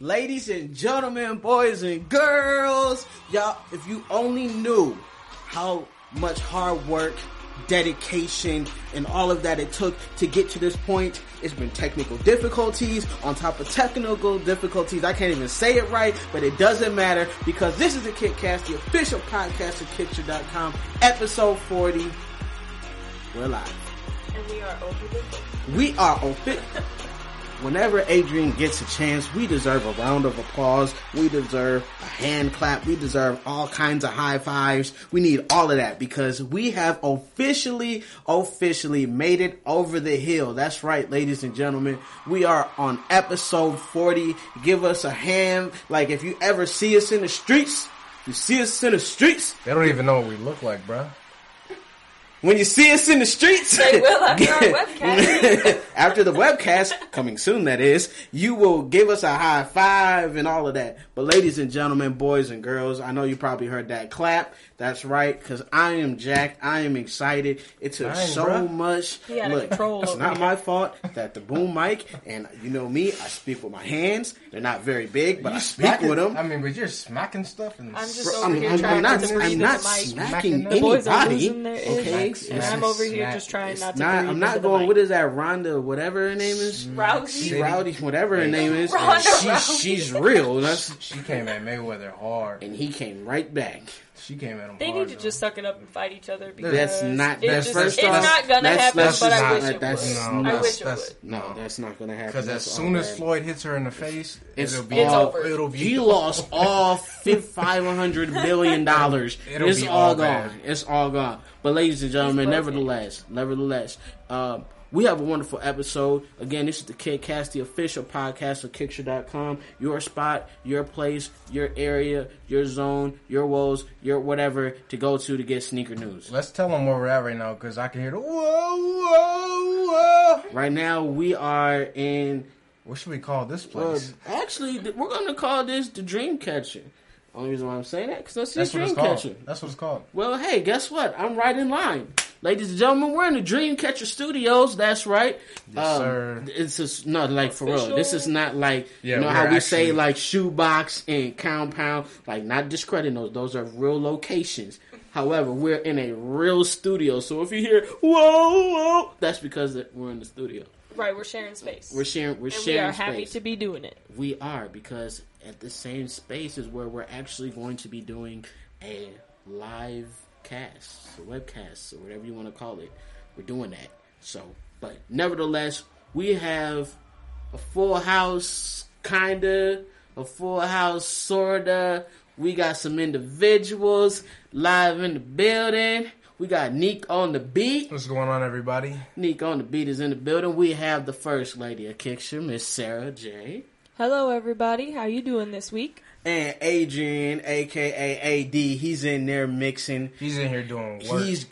Ladies and gentlemen, boys and girls, y'all, if you only knew how much hard work, dedication, and all of that it took to get to this point, it's been technical difficulties on top of technical difficulties. I can't even say it right, but it doesn't matter because this is the KitCast, the official podcast of Kickture.com, episode 40. We're live. And we are over the We are open. Whenever Adrian gets a chance, we deserve a round of applause. We deserve a hand clap. We deserve all kinds of high fives. We need all of that because we have officially, officially made it over the hill. That's right, ladies and gentlemen. We are on episode 40. Give us a hand. Like if you ever see us in the streets, you see us in the streets. They don't even know what we look like, bruh. When you see us in the streets, They will after our webcast. after the webcast, coming soon that is, you will give us a high five and all of that. But ladies and gentlemen, boys and girls, I know you probably heard that clap. That's right, because I am jacked. I am excited. It took Dang, so bruh. much. He Look, it's not you. my fault that the boom mic, and you know me, I speak with my hands. They're not very big, but I speak Smacking- with them. I mean, but you're smacking stuff and I'm just Bro, over I'm, here I'm- trying I'm not not, to I'm not the mic. smacking The The boys are anybody. Okay, is, Smack, and I'm over here smack. just trying It's not to Not, I'm not going. What is that, Ronda? Whatever her name is. Rousey? Shit. Rowdy, whatever her name is. Ronda She, Rousey. she's real. That's she came at Mayweather hard. and he came right back. She came at him They hard. need to though. just suck it up and fight each other because That's not. That's just, first it's off. not gonna that's, happen, that's but just I not- wish it that's, would. No, I no, wish it would. no, that's not gonna happen. Because as soon as. Floyd hits her in the face, It's it'll be It's all, over. It'll be he lost all five hundred billion dollars. It'll It's be all all gone. It's all gone. But ladies and gentlemen, He's nevertheless, nevertheless, um, we have a wonderful episode. Again, this is the KidCast, the official podcast of Kickstarter.com. Your spot, your place, your area, your zone, your woes, your whatever to go to to get sneaker news. Let's tell them where we're at right now because I can hear the whoa, whoa, whoa. Right now, we are in What should we call this Well, place? actually, we're gonna call this the Dream Catcher. Only reason why I'm saying that because that's the That's Dream. Catcher. That's what it's called. Well, hey, guess what? I'm right in line, ladies and gentlemen. We're in the Dreamcatcher Studios. That's right. Yes, um, sir. It's just not like for real. This is not like Yeah, you know how we say like shoebox and compound. Like not discrediting those. Those are real locations. However, we're in a real studio. So if you hear whoa whoa, that's because we're in the studio. Right, we're sharing space. We're sharing. We're and we sharing are happy space. to be doing it. We are because at the same space is where we're actually going to be doing a live cast, a webcast, or whatever you want to call it. We're doing that. So, but nevertheless, we have a full house, kinda, a full house, sorta. We got some individuals live in the building. We got Neek on the beat. What's going on, everybody? Neek on the beat is in the building. We have the first lady of Kickture, Miss Sarah J. Hello, everybody. How you doing this week? And Adrian, aka AD, he's in there mixing. He's in here doing work. He's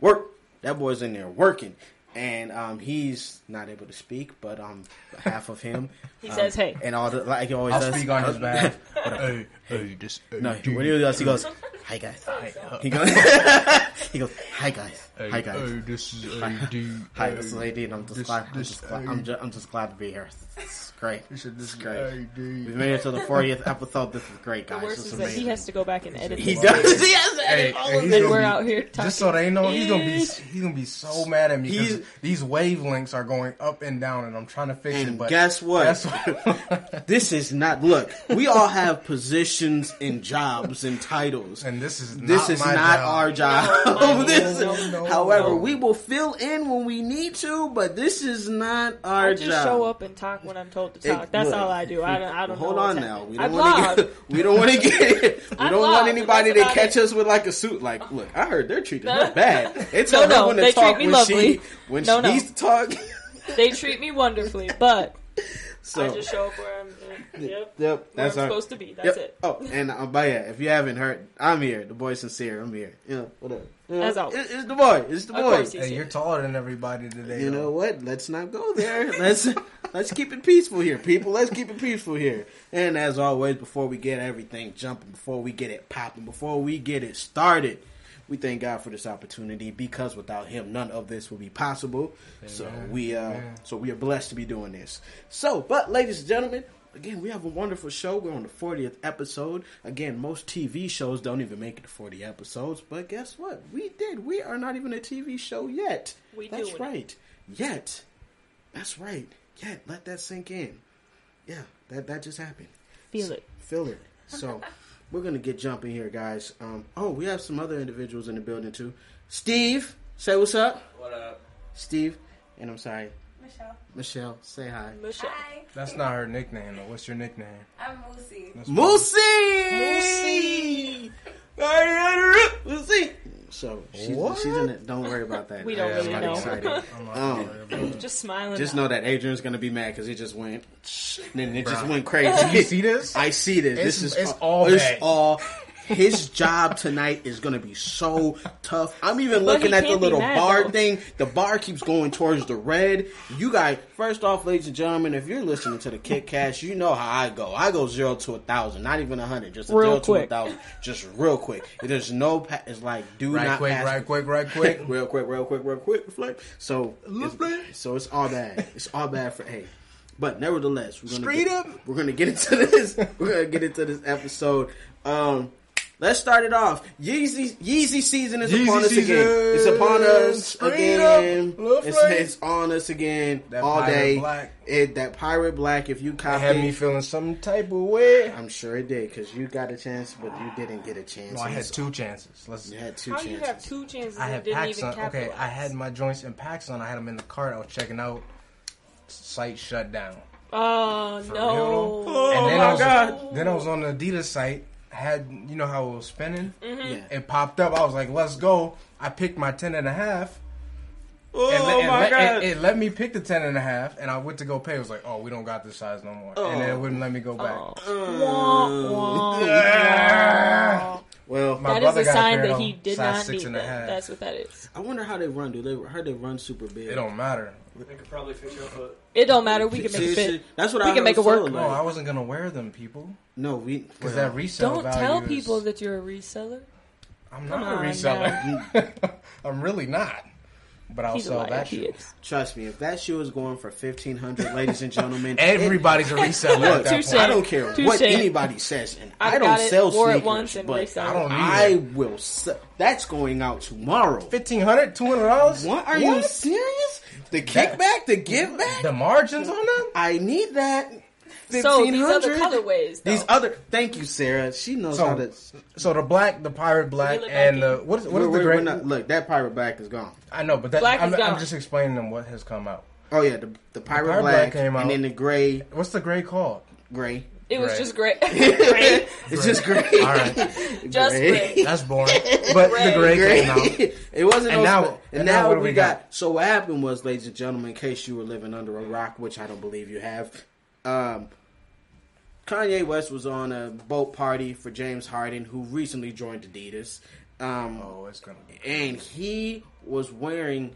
work. That boy's in there working, and um, he's not able to speak, but um, half of him. He um, says, "Hey." and all the like he always does. I'll does. speak on his behalf. hey, hey, this. Hey, No, dude. what he does, he goes, "Hi guys." He goes, he goes, "Hi guys, Hey, hi guys." hey, this is AD. Hi, this is AD, and I'm just this- glad. I'm just glad. I'm just, I'm just glad to be here. It's great. He said It's this is great. AD. We made it to the 40th episode. This is great, The guys. worst This is is that he has to go back and edit. He this. does. He has to Hey, all of he's it. We're be- out here talking. Just so they know, he's gonna be he's gonna be so mad at me because these wavelengths are going up and down, and I'm trying to fix it. But guess what? Guess what? This is not. Look, we all have positions and jobs and titles. and this is This not is my not job. our job. No, This- no, no, however, no. we will fill in when we need to, but this is not our I just job. show up and talk when I'm told to talk. It- That's look, all I do. I don't. I don't hold know on now. We don't want to get. We don't want to get. We don't want anybody that's to catch it. us with like a suit. Like, look, I heard they're treating No. her bad. They No, tell no, her when to talk treat me when she when No, she no. needs to talk. They treat me wonderfully, but So I just show up where I'm. Uh, yep. Yep, Where that's I'm our, supposed to be. That's yep. it. Oh, and uh, but yeah, if you haven't heard, I'm here. The boy sincere. I'm here. You know, whatever. You know, As always. it's the boy. It's the boy. course he's Hey, you're taller than everybody today. You though. know what? Let's not go there. Let's let's keep it peaceful here, people. Let's keep it peaceful here. And as always, before we get everything jumping, before we get it popping, before we get it started, we thank God for this opportunity because without Him, none of this would be possible. So we uh, Amen. so we are blessed to be doing this. So, but ladies and gentlemen, again, we have a wonderful show. We're on the 40th episode. Again, most TV shows don't even make it to 40 episodes, but guess what? We did. We are not even a TV show yet. We That's doing it. right. Yet. That's right. Yet. Let that sink in. Yeah, that that just happened. Feel it. Feel it. So, we're gonna get jumping here, guys. Um, oh, we have some other individuals in the building too. Steve, say what's up. What up? Steve, and I'm sorry, Michelle. Michelle. Say hi. Michelle. Hi, That's not her nickname. though. What's your nickname? I'm Lucy. That's Moosey. Moosey. Moosey. So she's, What? she's in it. Don't worry about that. We don't She's really not know. excited. I'm not Um, worried about it. Just smiling. Just know that Adrian's gonna be mad because he just went. And then it just went crazy. You see this? I see this. It's- this is it's all It's bad. all. His job tonight is gonna be so tough. I'm even But looking at the little mad, bar though. thing. The bar keeps going towards the red. You guys, first off, ladies and gentlemen, if you're listening to the Kit Cash, you know how I go. I go zero to a thousand, not even a hundred, just a Real zero to a quick. thousand, just real quick. There's no. Pa- it's like do Right not quick, pass right quick, right quick. real quick, real quick, real quick, flip. So, it's, so it's all bad. It's all bad for hey. But nevertheless, we're gonna Straight get, up. We're gonna get into this. We're gonna get into this episode. Um, let's start it off. Yeezy Yeezy season is Yeezy upon us season. again. It's upon us Straight again. up. It's, it's on us again That all pirate day. black. It that pirate black. If you It copy, had me feeling some type of way. I'm sure it did because you got a chance, but you didn't get a chance. No, I had two chances. Let's. You had two How chances. you have two chances I had packs on. Okay. I had my joints in packs on. I had them in the cart. I was checking out. Site shut down. Oh For no! real, Oh, and then my I was, God. Then I was on the Adidas site. Had you know how it was spinning? Mm-hmm. Yeah. It popped up. I was like, "Let's go!" I picked my ten and a half. Oh and, let- and my let- god! and it let me pick the ten and a half, and I went to go pay. It was like, "Oh, we don't got this size no more," and then it wouldn't let me go back. Oh. Wah, wah, Yeah. wah. well, My That is brother a got a sign pair that he did size not six need and a that. half. That's what that is. I wonder how they run. Do they? How they run super big? It don't matter. They could probably fit your foot. It don't matter. We can make it Seriously? fit. That's what We I can make heard it work. too, No, I wasn't gonna wear them, people, no, we because that resale Don't value tell is- people that you're a reseller. I'm Come not a reseller. I'm really not. But I'll He's sell that shoe. Trust me, if that shoe is going for fifteen hundred, ladies and gentlemen, Everybody's a reseller Look, at that Touche. point. I don't care Touche. what anybody says, and I, I don't got it, sell wore it sneakers, once and but resell I don't I either. will. Sell, that's going out tomorrow. Fifteen hundred, two hundred dollars. What are you serious? The kickback, the give back. The margins on them? I need that. So these other colorways, though. These other. Thank you, Sarah. She knows So- how to. So the black, the pirate black, and back the in. what is what we're- is the we're- great? we're not- look, that pirate black is gone. I know, but that, Black I'm, is I'm just explaining them what has come out. Oh yeah, the, the pirate, pirate black, black came out. and then the gray, What's the gray called? gray. it was just Gray. just great. It's just gray. All right, Just gray. that's boring. But Gray. the gray, Gray. came out. it wasn't. And now- and, and now, now what do we we got, got? So what happened was, ladies and gentlemen, in case you were living under a rock, which I don't believe you have, um, Kanye West was on a boat party for James Harden, who recently joined Adidas, um, Oh, it's gonna be. and he was wearing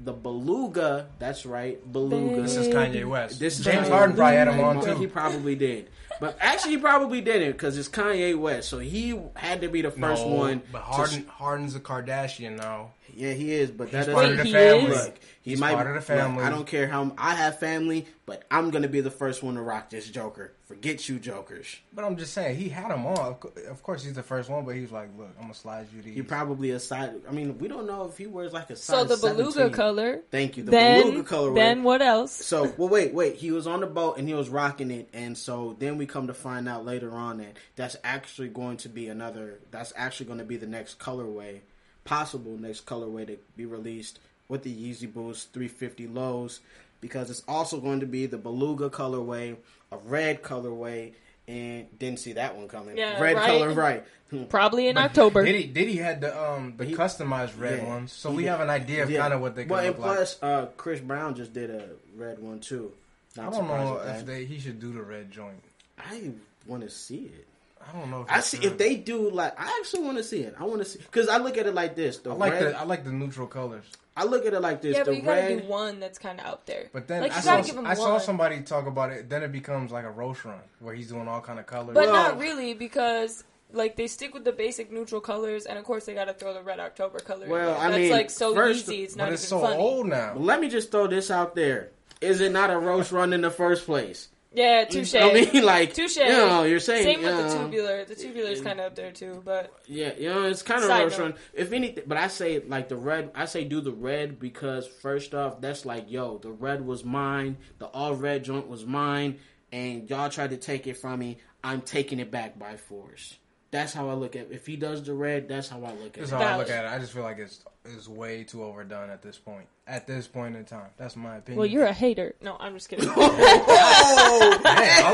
the beluga. That's right, beluga. This is Kanye West. This is James Kanye Harden probably had him on West. He probably did, but actually he probably didn't because it's Kanye West, so he had to be the first No, one. but to- Harden, Harden's a Kardashian now. yeah, he is, but that He's part of the he family. is? Look, he He's might part of the look, family. I don't care how I have family, but I'm gonna be the first one to rock this Joker. Forget you, Jokers. But I'm just saying, he had him on. Of course, he's the first one, but he's like, "Look, I'm gonna slide you these." He probably a side. I mean, we don't know if he wears like a size. so the beluga 17. color. Thank you. The Then, beluga color. then what else? So, well, wait, wait. He was on the boat and he was rocking it, and so then we come to find out later on that that's actually going to be another. That's actually going to be the next colorway, possible next colorway to be released with the Yeezy Boost 350 lows, because it's also going to be the beluga colorway, a red colorway, and didn't see that one coming. Yeah, red right? color, right? Probably in October. Diddy, Diddy had the um the He- customized red yeah. ones, so we did. have an idea of Yeah. kind of what they Well, can and look like. plus, uh, Chris Brown just did a red one too. Not I don't know if they he should do the red joint. I want to see it. I don't know. If I see should. if they do like I actually want to see it. I want to see because I look at it like this. The I like red, the I like the neutral colors. I look at it like this. yeah, the but you gotta do one that's kind of out there. But then like, I you saw gotta give him I saw somebody talk about it. Then it becomes like a Roshe Run where he's doing all kind of colors. But Well- not really because like they stick with the basic neutral colors, and of course they got to throw the red October color. in Well, there. I that's mean, like so first- easy. It's but not it's even so funny. old now. Let me just throw this out there. Is it not a Roshe Run in the first place? Yeah, touche. I mean, like, Touche. you know, you're saying, Same with you the tubular. The tubular is kind of up there too, but Yeah, you know, it's kind of restaurant. note. If anything, but I say like the red. I say do the red because first off, that's like yo, the red was mine. The all red joint was mine, and y'all tried to take it from me. I'm taking it back by force. That's how I look at. it. If he does the red, that's how I look at That's it. how I Valid. look at it. I just feel like it's it's way too overdone at this point. At this point in time, that's my opinion. well, you're a hater. No, I'm just kidding. Man, all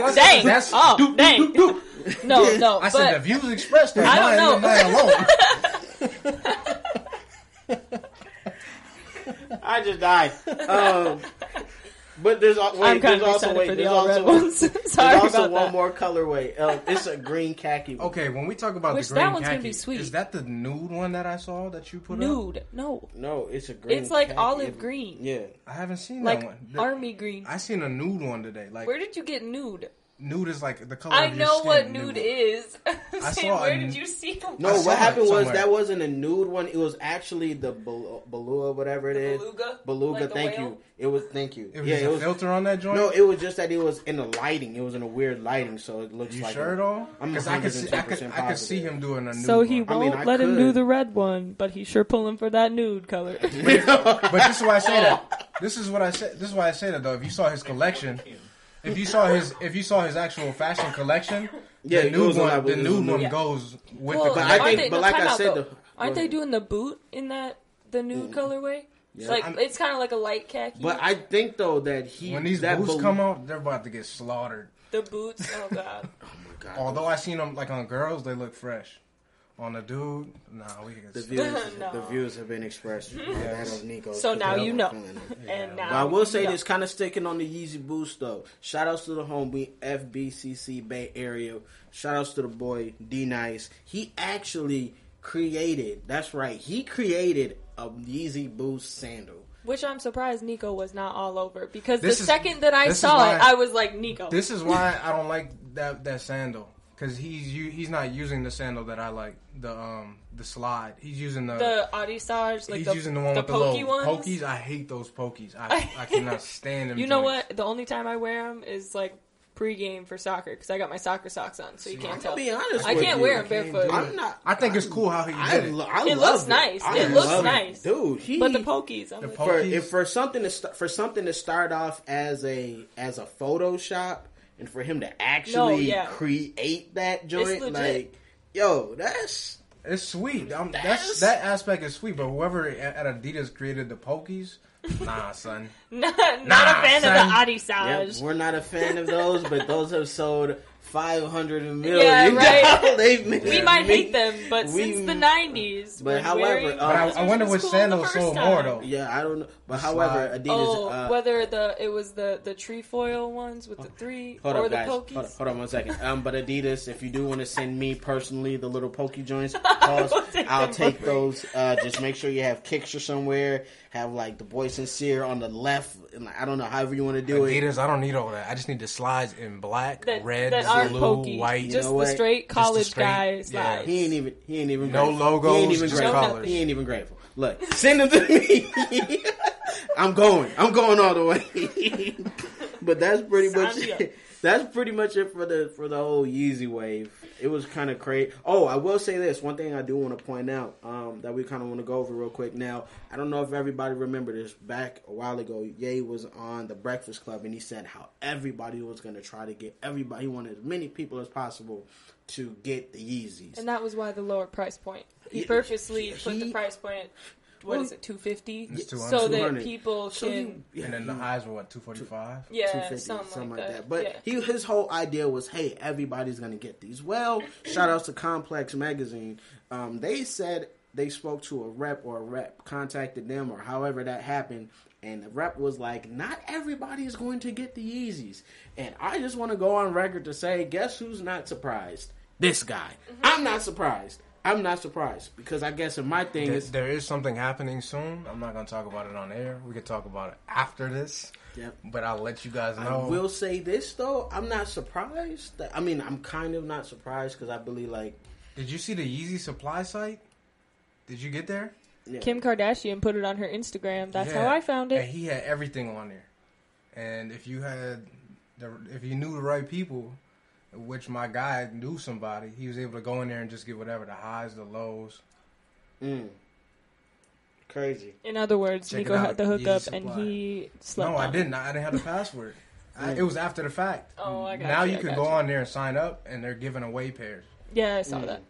I dang. that's. oh, dang. no, no. I but said the views expressed there. I don't mine, know. mine alone. I just died. Um, but there's, wait, I'm kind there's of also excited wait, for the there's all red also, ones. there's Sorry also about one that. more colorway. Um, it's a green khaki. one. Okay, when we talk about Which the that green one's gonna khaki, be sweet. is that the nude one that I saw that you put up? Nude. No. No, it's a green. It's like khaki. olive green. Yeah. I haven't seen Like that one. The- army green. I seen a nude one today. Like Where did you get nude? Nude is like the color. I of your know skin, what nude is. I'm saying, saw where a- did you see them? No, what happened was somewhere. that wasn't a nude one. It was actually the bel- Belua, whatever it The is. beluga? Beluga, Like thank you. It was thank you. It was yeah, just it a was. filter on that joint. No, it was just that it was in the lighting. It was in a weird lighting, so it looks you like. sure a- though? I'm Because I could see, I could, I could see him doing a nude. So he one. Won't mean, I let him do the red one, but he's sure pulling for that nude color. But this is why I say that. This is what I said. This is why I say that though. If you saw his collection, if you saw his, if you saw his actual fashion collection, Yeah, the new nude on one, the it goes one that. goes with Well, the But I think- they, but like I out, said, though. the- aren't they doing the boot in that the nude colorway? It's like I'm- it's kind of like a light khaki. But I think though that he when these that boots Bel- come out, they're about to get slaughtered. the boots. Oh god. Oh my God. Although I seen them like on girls, they look fresh. On a dude, nah, we can. The views, No. the views have been expressed. That of Nico. So now you know. And now But I will say know. this, kind of sticking on the Yeezy boost though. Shout outs to the homie FBCC Bay Area. Shout outs to the boy D Nice. He actually created. That's right. He created a Yeezy Boost sandal. Which I'm surprised Nico was not all over because This the is- second that I saw why- it, I was like Nico. This is why I don't like that that sandal because he's he's not using the sandal that I like the um the slide. He's using the. the Adissage, like he's the, using the one the with the pokey little ones. pokies. I hate those pokies. I, I cannot stand them. You know joints. what? The only time I wear them is like pregame for soccer because I got my soccer socks on, so you can't tell. I'll be honest I with can't you. wear I them can't barefoot. I'm not. I think it's cool how he I, did it. lo- I It love looks nice. I It looks love nice. dude. He, But the pokies, I'm The like, po- for if for something to st- for something to start off as a as a Photoshop and for him to actually yeah. create that joint, like yo, that's It's sweet. Um, That's- that's that aspect is sweet. But whoever at at Adidas created the pokies, nah, son. not, not Nah, a fan son. of the Yep, Adissage. we're not a fan of those, but those have sold five hundred million. Yeah, right. They've made- we might hate them, but we- since the '90s, But however, wearing uh, But I, I wonder was which cool sandals sold time. more though. Yeah, I don't know, but The however, slide. Adidas. Oh, uh, whether the it was the the trefoil ones with the three Hold or up, the guys. pokies. Hold, hold on one second. Um, but Adidas, if you do want to send me personally the little pokey joints, pause, will take I'll take those. Uh, just make sure you have Kickture somewhere. Have like the boy sincere on the left. And like, I don't know, however you want to do it. Adidas, I don't need all that. I just need the slides in black, that, red, that blue, pokey, white. You just know the what? straight Just the college straight- guy yeah. slides. He ain't even. He ain't even. No grateful. logos, He ain't even grateful. colors. He ain't even grateful. Look, send them to me. I'm going. I'm going all the way. but that's pretty much. Sign me up. That's pretty much it for the for the whole Yeezy wave. It was kind of crazy. Oh, I will say this one thing I do want to point out um, that we kind of want to go over real quick. Now, I don't know if everybody remember this. Back a while ago, Ye was on the Breakfast Club and he said how everybody was going to try to get everybody. He wanted as many people as possible to get the Yeezys. And that was why the lower price point. He purposely put the price point what Well, is it, two fifty, It's so that 200. people So he- can. yeah, and then the highs were what two forty five. Yeah, 250, something, like that. But yeah. he his whole idea was, hey, everybody's gonna get these. Well, shout outs to Complex Magazine. Um, they said they spoke to a rep or a rep contacted them or however that happened. And the rep was like, not everybody is going to get the Yeezys. And I just want to go on record to say, guess who's not surprised? This guy. Mm-hmm. I'm not surprised. I'm not surprised because I guess in my thing There, is, there is something happening soon. I'm not gonna talk about it on air. We can talk about it after this. Yep. But I'll let you guys know. I will say this though, I'm not surprised. That, I mean, I'm kind of not surprised because I believe like Did you see the Yeezy supply site? Did you get there? yeah. Kim Kardashian put it on her Instagram. That's Yeah. how I found And it. he had everything on there. And if you had the, if you knew the right people, which my guy knew somebody, he was able to go in there and just get whatever the highs, the lows. Mm. Crazy. In other words, Check Nico had the hookup Easy and he slept. no, I didn't. I didn't have the password. I, it was after the fact. Oh, I got now you, you can go you. on there and sign up, and they're giving away pairs. Yeah, I saw Mm. that.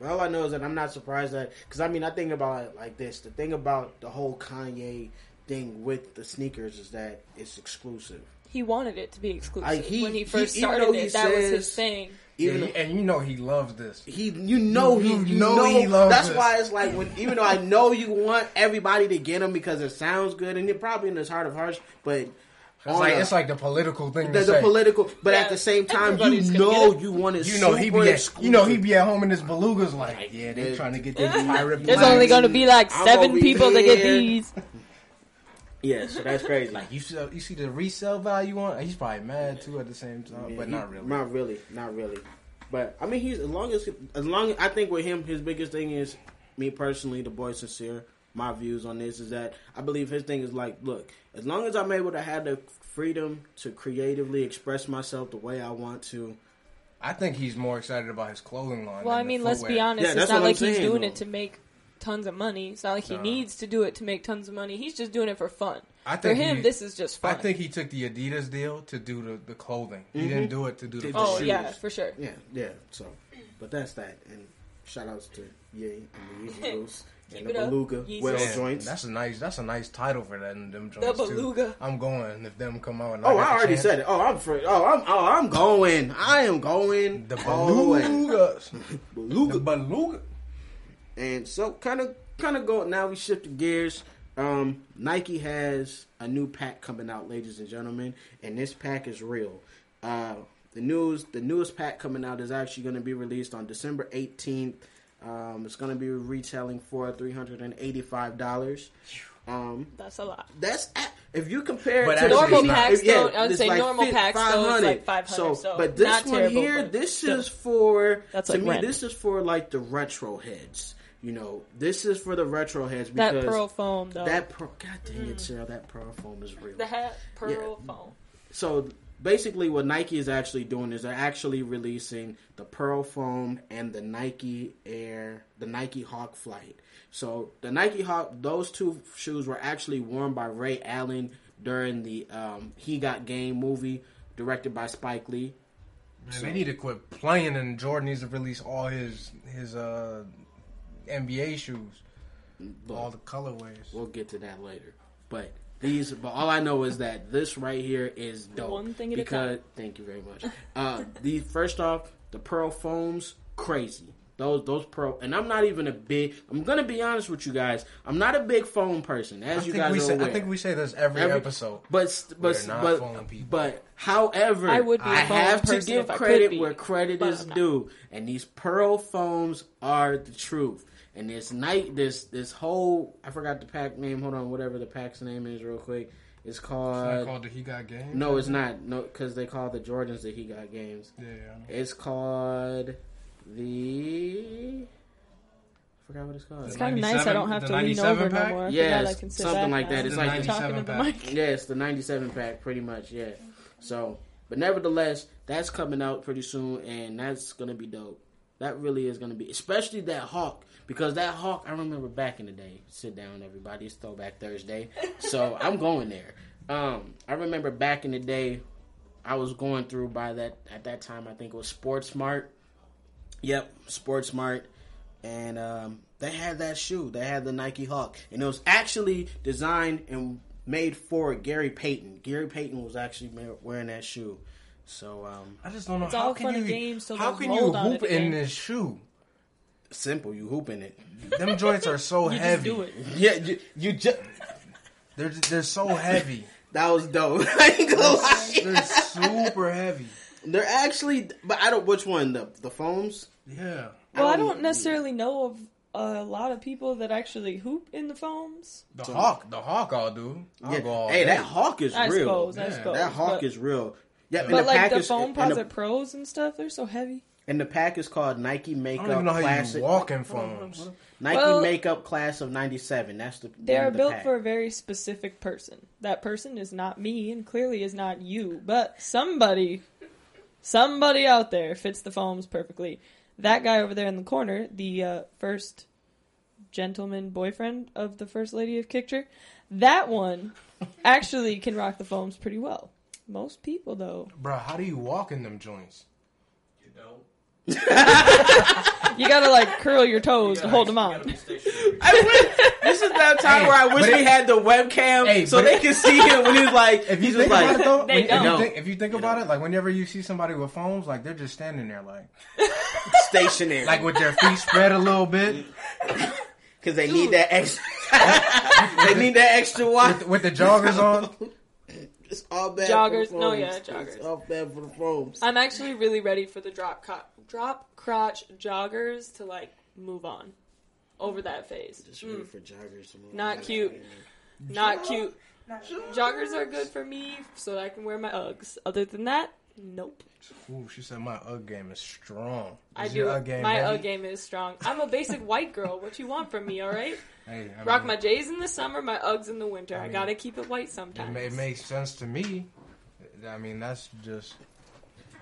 But all I know is that I'm not surprised that because I mean I think about it like this. The thing about the whole Kanye thing with the sneakers is that it's exclusive. He wanted it to be exclusive I- he- when he he- first even started it. That was his thing. Even Yeah, he- and you know he loves this. he, you know he, You you know know, he loves That's this. why it's like when even though I know you want everybody to get him because it sounds good and it probably in his heart of hearts, but It's like a- it's like the political thing the, to the say. political. But Yeah, at the same time, you know you want it. you know he super be at, exclusive. you know he be at home in his belugas like Like, yeah they're trying to get their pirate There's only going to be like seven people that get these. Yeah, so that's crazy. like you see you see the resale value on he's probably mad too at the same time Yeah, but he- not really Not really. Not really. But I mean, he's as long as as long I think with him, his biggest thing is me personally, the boy sincere. My views on this is that I believe his thing is like, look, as long as I'm able to have the freedom to creatively express myself the way I want to. I think he's more excited about his clothing line Well, than I the mean, let's be honest. Yeah, it's not what I'm like he's saying, doing though. it to make tons of money. It's not like he No. needs to do it to make tons of money. He's just doing it for fun. I For think him, he- this is just fun. I think he took the Adidas deal to do the, the clothing. He didn't mm-hmm. do it to do the To- oh shoes. yeah, for sure. Yeah, yeah. So, but that's that. And shout outs to Ye and the Yeezy Boost Keep and the it up, Beluga Yeezus. well Man, joints. That's a nice. That's a nice title for that. and Them The joints too. beluga. I'm going if them come out. And Oh, got I the already chance. said it. Oh, I'm free. Oh, I'm. Oh, I'm going. I am going The all the way. belugas. Beluga. the beluga. And so, kind of, kind of go. Now we shift the gears. Um, Nike has a new pack coming out, ladies and gentlemen, and this pack is real. Uh, the news, the newest pack coming out is actually going to be released on December eighteenth. Um, it's going to be retailing for three hundred and eighty-five dollars. Um, That's a lot. that's at, if you compare But it to Normal it's not. packs yeah, don't. I would say like normal fif- packs though. It's like 500. So, So, but this not one terrible, here, this is for That's to like me. rent. This is for like the retro heads. You know, this is for the retro heads because that because pearl foam though. that pearl. God dang it, Sarah, that pearl foam is real. the hat pearl foam. So basically, what Nike is actually doing is they're actually releasing the Pearl Foam and the Nike Air, the Nike Hawk Flight. So the Nike Hawk, those two shoes were actually worn by Ray Allen during the um, He Got Game movie directed by Spike Lee. Man, they need to quit playing, and Jordan needs to release all his his uh, NBA shoes, Look, all the colorways. we'll get to that later, but. These, but all I know is that this right here is dope. One thing at a because thank you very much. Uh, the first off, the pearl foams crazy. Those those pearl, and I'm not even a big. I'm gonna be honest with you guys. I'm not a big foam person, I as you guys are say, aware. I think we say this every, Every- episode. but but not but foam people. but however, I would be a I have to give if I could credit be, where credit is due, and these pearl foams are the truth. And this night, this this whole I forgot the pack name. Hold on, whatever the pack's name is, real quick. It's It's called. not called the He Got Game. no, it's not. No, because they call the Jordans the He Got Games. Yeah, yeah. It's called the. I forgot what it's called. It's kind of nice. I don't have to lean 97 over pack? no more. I Yes, forgot I something back like that. It's The like the- talking to 97 the pack. mic. Yes, the 97 pack, pretty much, yeah. So, but nevertheless, that's coming out pretty soon, and that's going to be dope. That really is going to be, especially that Hawk, because that Hawk, I remember back in the day. Sit down, everybody. It's Throwback Thursday. So, I'm going there. Um, I remember back in the day, I was going through by that, at that time, I think it was Sports Smart. Yep, Sports Smart. And um, they had that shoe. They had the Nike Hawk. And it was actually designed and made for Gary Payton. Gary Payton was actually wearing that shoe. So, um, I just don't know It's how all can fun you and games till how can you hoop in this shoe? simple. You hoop in it. Them joints are so You just heavy. do it. Yeah, you, you just. They're they're so heavy. That was dope. I ain't gonna lie. They're super heavy. They're actually, but I don't. Which one? The the foams? Yeah. Well, I don't- don't necessarily know of a lot of people that actually hoop in the foams. The So- hawk, the hawk, I'll do. I'll Yeah. go all Hey, day. that hawk is I real. suppose. I Yeah, suppose. That hawk but, is real. Yeah, But the like pack the is- foam and pods the- are pros and stuff. They're so heavy. And the pack is called Nike I Makeup don't even know how Classic. you walk in Hold on, hold on, foams. hold on. Nike Well- Makeup Class of '97. That's the. They are the built pack. for a very specific person. That person is not me and clearly is not you, but somebody, somebody out there fits the foams perfectly. That guy over there in the corner, the uh, first gentleman boyfriend of the first lady of Kickture, that one actually can rock the foams pretty well. Most people, though, Bro, how do you walk in them joints? You know. you gotta like curl your toes to You hold gotta- them on. gotta be stationary. I wish, this is that time Hey, where I wish but we it- had the webcam Hey, so but they it- could see him when he's like, If you he's think just like, about it though, They when- if, don't. you think, if you think about it, like whenever you see somebody with foams, like they're just standing there, like stationary, like with their feet spread a little bit, because they need that extra. they need that extra watch. with the joggers on. It's all bad. Joggers? For the No, yeah, joggers. It's all bad for the foams. I'm actually really ready for the drop co- drop crotch joggers to like move on over that phase. Just Mm. ready for joggers. to move Not on. cute. Not cute. Joggers are good for me so that I can wear my Uggs. Other than that, nope. Ooh, she said my UGG game is strong. I do. your UGG game my heavy? Ugg game is strong. I'm a basic white girl. What you want from me? All right. Hey, I Rock mean, my J's in the summer, my Uggs in the winter. I, I gotta keep it white It, sometimes. ma- it makes sense to me. I mean, that's just.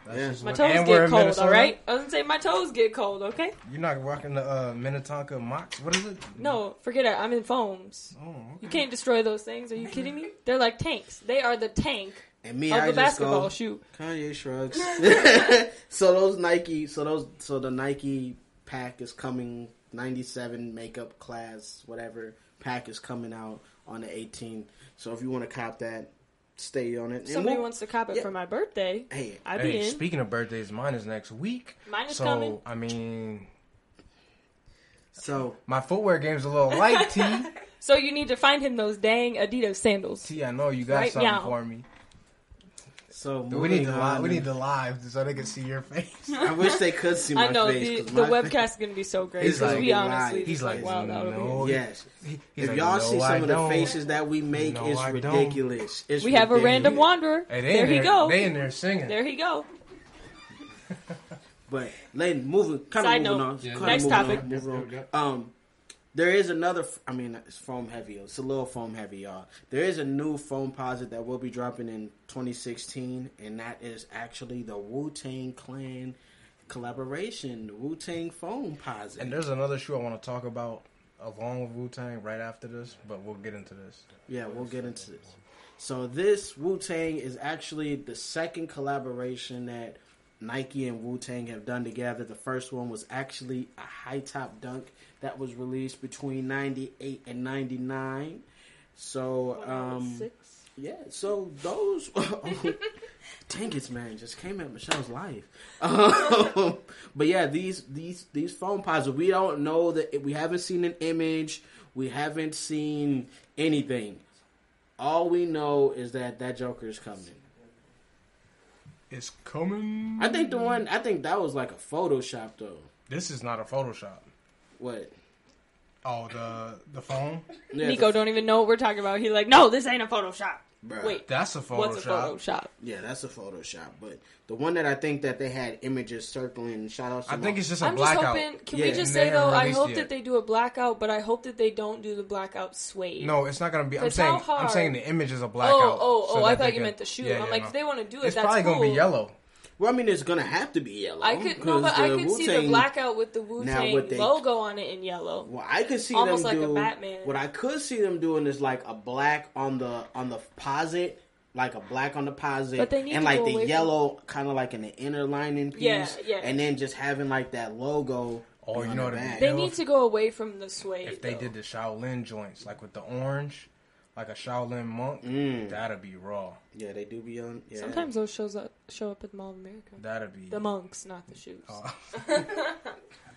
That's Yeah. just my toes and get cold. Minnesota. All right. I was gonna say my toes get cold. Okay. You're not rocking the uh, Minnetonka Mox. What is it? No, forget it. I'm in foams. Oh, You can't destroy those things. Are you kidding me? They're like tanks. They are the tank And me, of I the just basketball go. shoe. Kanye shrugs. so those Nike, so those, so the Nike pack is coming. '97 makeup class, whatever pack is coming out on the 18th. So if you want to cop that, stay on it. Somebody we'll- wants to cop it yeah. for my birthday. Hey, I'd be Hey, in. speaking of birthdays, mine is next week. Mine is so coming. I mean, so my footwear game's a little light. T, So you need to find him those dang Adidas sandals. T, I know you got Right something now. for me. So We need to live. We need to live so they can see your face. I wish they could see my face. I know face. the 'cause the webcast is gonna be so great He's because like- we honestly He's like like, wild out over no. here. Yes. He- if like, y'all "No, see I some of the don't." faces that we make, No, it's I ridiculous. It's We have a random wanderer. Hey, there he go. They in there singing. There he go. But Layden, moving kind Side of moving note. on. Yeah. Next topic. On, moving on. Um, there is another. I mean, it's foam heavy. It's a little foam heavy, y'all. There is a new Foamposite that will be dropping in 2016, and that is actually the Wu Tang Clan collaboration, Wu Tang Foamposite. And there's another shoe I want to talk about along with Wu Tang right after this, but we'll get into this. Yeah, we'll get into this. So this Wu Tang is actually the second collaboration that Nike and Wu Tang have done together. The first one was actually a high top dunk that was released between '98 and '99. So um, Six. yeah, so those dang it, man, just came at Michelle's life. Um, but yeah, these these these phone pods, we don't know that we haven't seen an image, we haven't seen anything. All we know is that that Joker is coming. It's coming. I think the one, I think that was like a Photoshop though. This is not a Photoshop. What? Oh, the the phone. Yeah, Nico the- don't even know what we're talking about. He's like, no, this ain't a Photoshop. Bruh. Wait, That's a Photoshop. what's a Photoshop? Yeah, that's a Photoshop. But the one that I think that they had images circling. Shout out. To I think it's just a I'm just blackout. hoping. Can Yeah, we just say though? I hope yet. that they do a blackout, but I hope that they don't do the blackout suede. No, it's not gonna be. I'm saying. how I'm saying the image is a oh, blackout. Oh, oh, so oh! I thought you can- meant the shoe. Yeah, I'm yeah, like, no. if they want to do it, It's that's probably cool. gonna be yellow. Well, I mean, it's gonna have to be yellow. I could no, 'cause but I the could see the blackout with the Wu Tang logo on it in yellow. Well, I could see Almost them like a. Batman. What I could see them doing is like a black on the on the posit, like a black on the posit, But they need and to like go the from- yellow, kind of like in the inner lining piece, Yeah, yeah. and then just having like that logo. Or you know what I mean? They need to go away from the suede. If they though. did the Shaolin joints, like with the orange, like a Shaolin monk, Mm. that'd be raw. Yeah, they do be on. Yeah. Sometimes those shows up show up at the Mall of America. That'd be. The monks, not the shoes. Oh.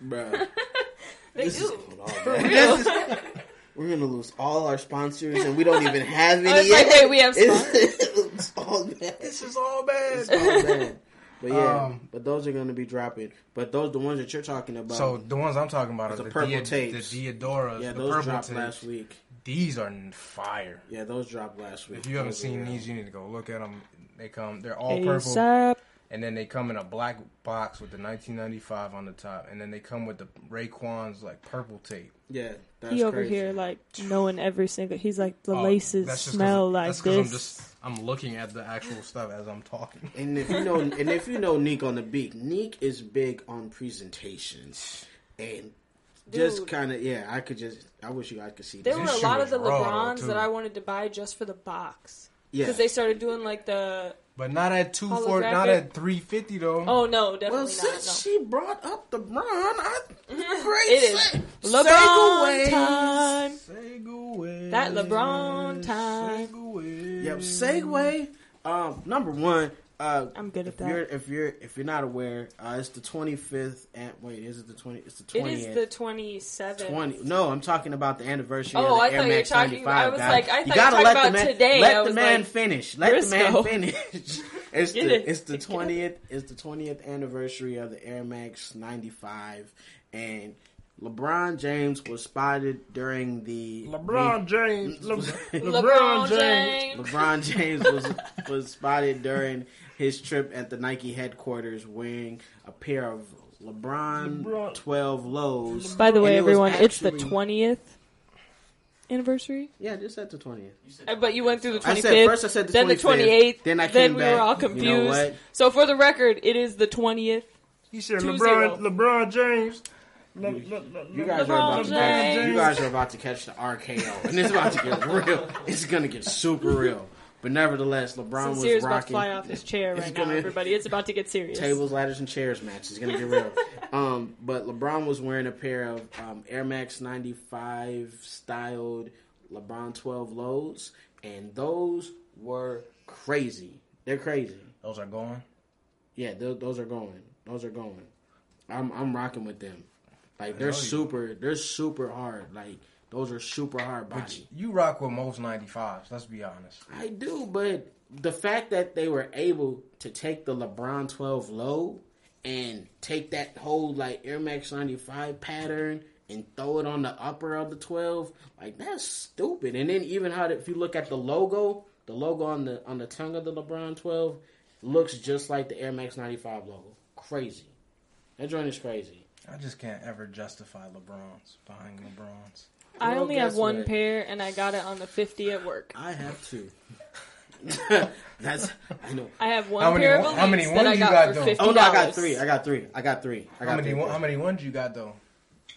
Bruh. they This do. is going on, For man. real. This is- We're gonna lose all our sponsors, and we don't even have any I was yet. like, wait, we have It's, it's all bad. this is all bad. It's all bad. But yeah, Um, but those are gonna be dropping. But those, the ones that you're talking about, So the ones I'm talking about are the the, purple Dia- tapes. the Diadoras, yeah, the those purple dropped tapes. last week. These are fire. Yeah, those dropped last week. If you haven't Those seen are- these, you need to go look at them. They come. They're all purple. ASAP. and then they come in a black box with the 1995 on the top, and then they come with the Raekwon's like purple tape. Yeah, that's he over crazy. here like knowing every single. He's like the Oh, laces that's just 'cause- smell like that's 'cause this. I'm just I'm looking at the actual stuff as I'm talking. And if you know, and if you know Neek on the beat, Neek is big on presentations, and just kind of yeah. I could just, I wish you guys could see. There this. were a shoe lot of the LeBrons too. that I wanted to buy just for the box. yeah. Because they started doing like the. But not at two four, not at 350 though. Oh no, definitely well, not. since No. she brought up the Bron, I, great. It is se- LeBron segues. time. Segway. That LeBron time. Segway. Yep, Segway. Um, number one. Uh, I'm good at if that. you're if you're if you're not aware, uh, it's the 25th. And wait, is it the 20? It's the 20th. is the 27th. 20 no i'm talking about the anniversary Oh, of the I air thought you were talking- 95 I was guys. like- I thought you you gotta were let talking the about man today. let I the man like, finish let the man finish it's Get the it. it's the 20th it's the 20th anniversary of the air max 95 and lebron james was spotted during the LeBron James. Le- LeBron James. LeBron James was was spotted during his trip at the Nike headquarters wearing a pair of LeBron, LeBron. 12 lows. By the way, And it was everyone, it's the 20th anniversary. Yeah, just at the 20th. Uh, But you went through the 25th. I said first I said the then 25th, the 28th. then I then we back. were all You know confused. what? so for the record, it is the 20th. He said LeBron. LeBron James. Le- le- le- You guys, are about to catch, you guys are about to catch the RKO, and it's about to get real. It's gonna get super real. But nevertheless, LeBron Sincere's was about to rocking. fly off his chair right now, gonna- everybody. It's about to get serious. tables, ladders, and chairs match. It's gonna get real. um, but LeBron was wearing a pair of um, Air Max '95 styled LeBron 12 lows, and those were crazy. They're crazy. Those are going. Yeah, th- those are going. Those are going. I'm I'm rocking with them. Like they're super. They're super hard. Like those are super hard But body. you rock with most 95s. Let's be honest. I do, but the fact that they were able to take the LeBron 12 low and take that whole like Air Max 95 pattern and throw it on the upper of the 12, like that's stupid. And then even how if you look at the logo, the logo on the on the tongue of the LeBron 12 looks just like the Air Max 95 logo. Crazy. That joint is crazy. I just can't ever justify LeBrons buying LeBrons. I Well, only have one what? pair, and I got it on the 50 at work. I have two. that's I know. I have one How many pair of Elites how many that ones I you got, got, for though? fifty Oh no, I got three. I got three. I got three. I got How many three. one- how many ones you got though?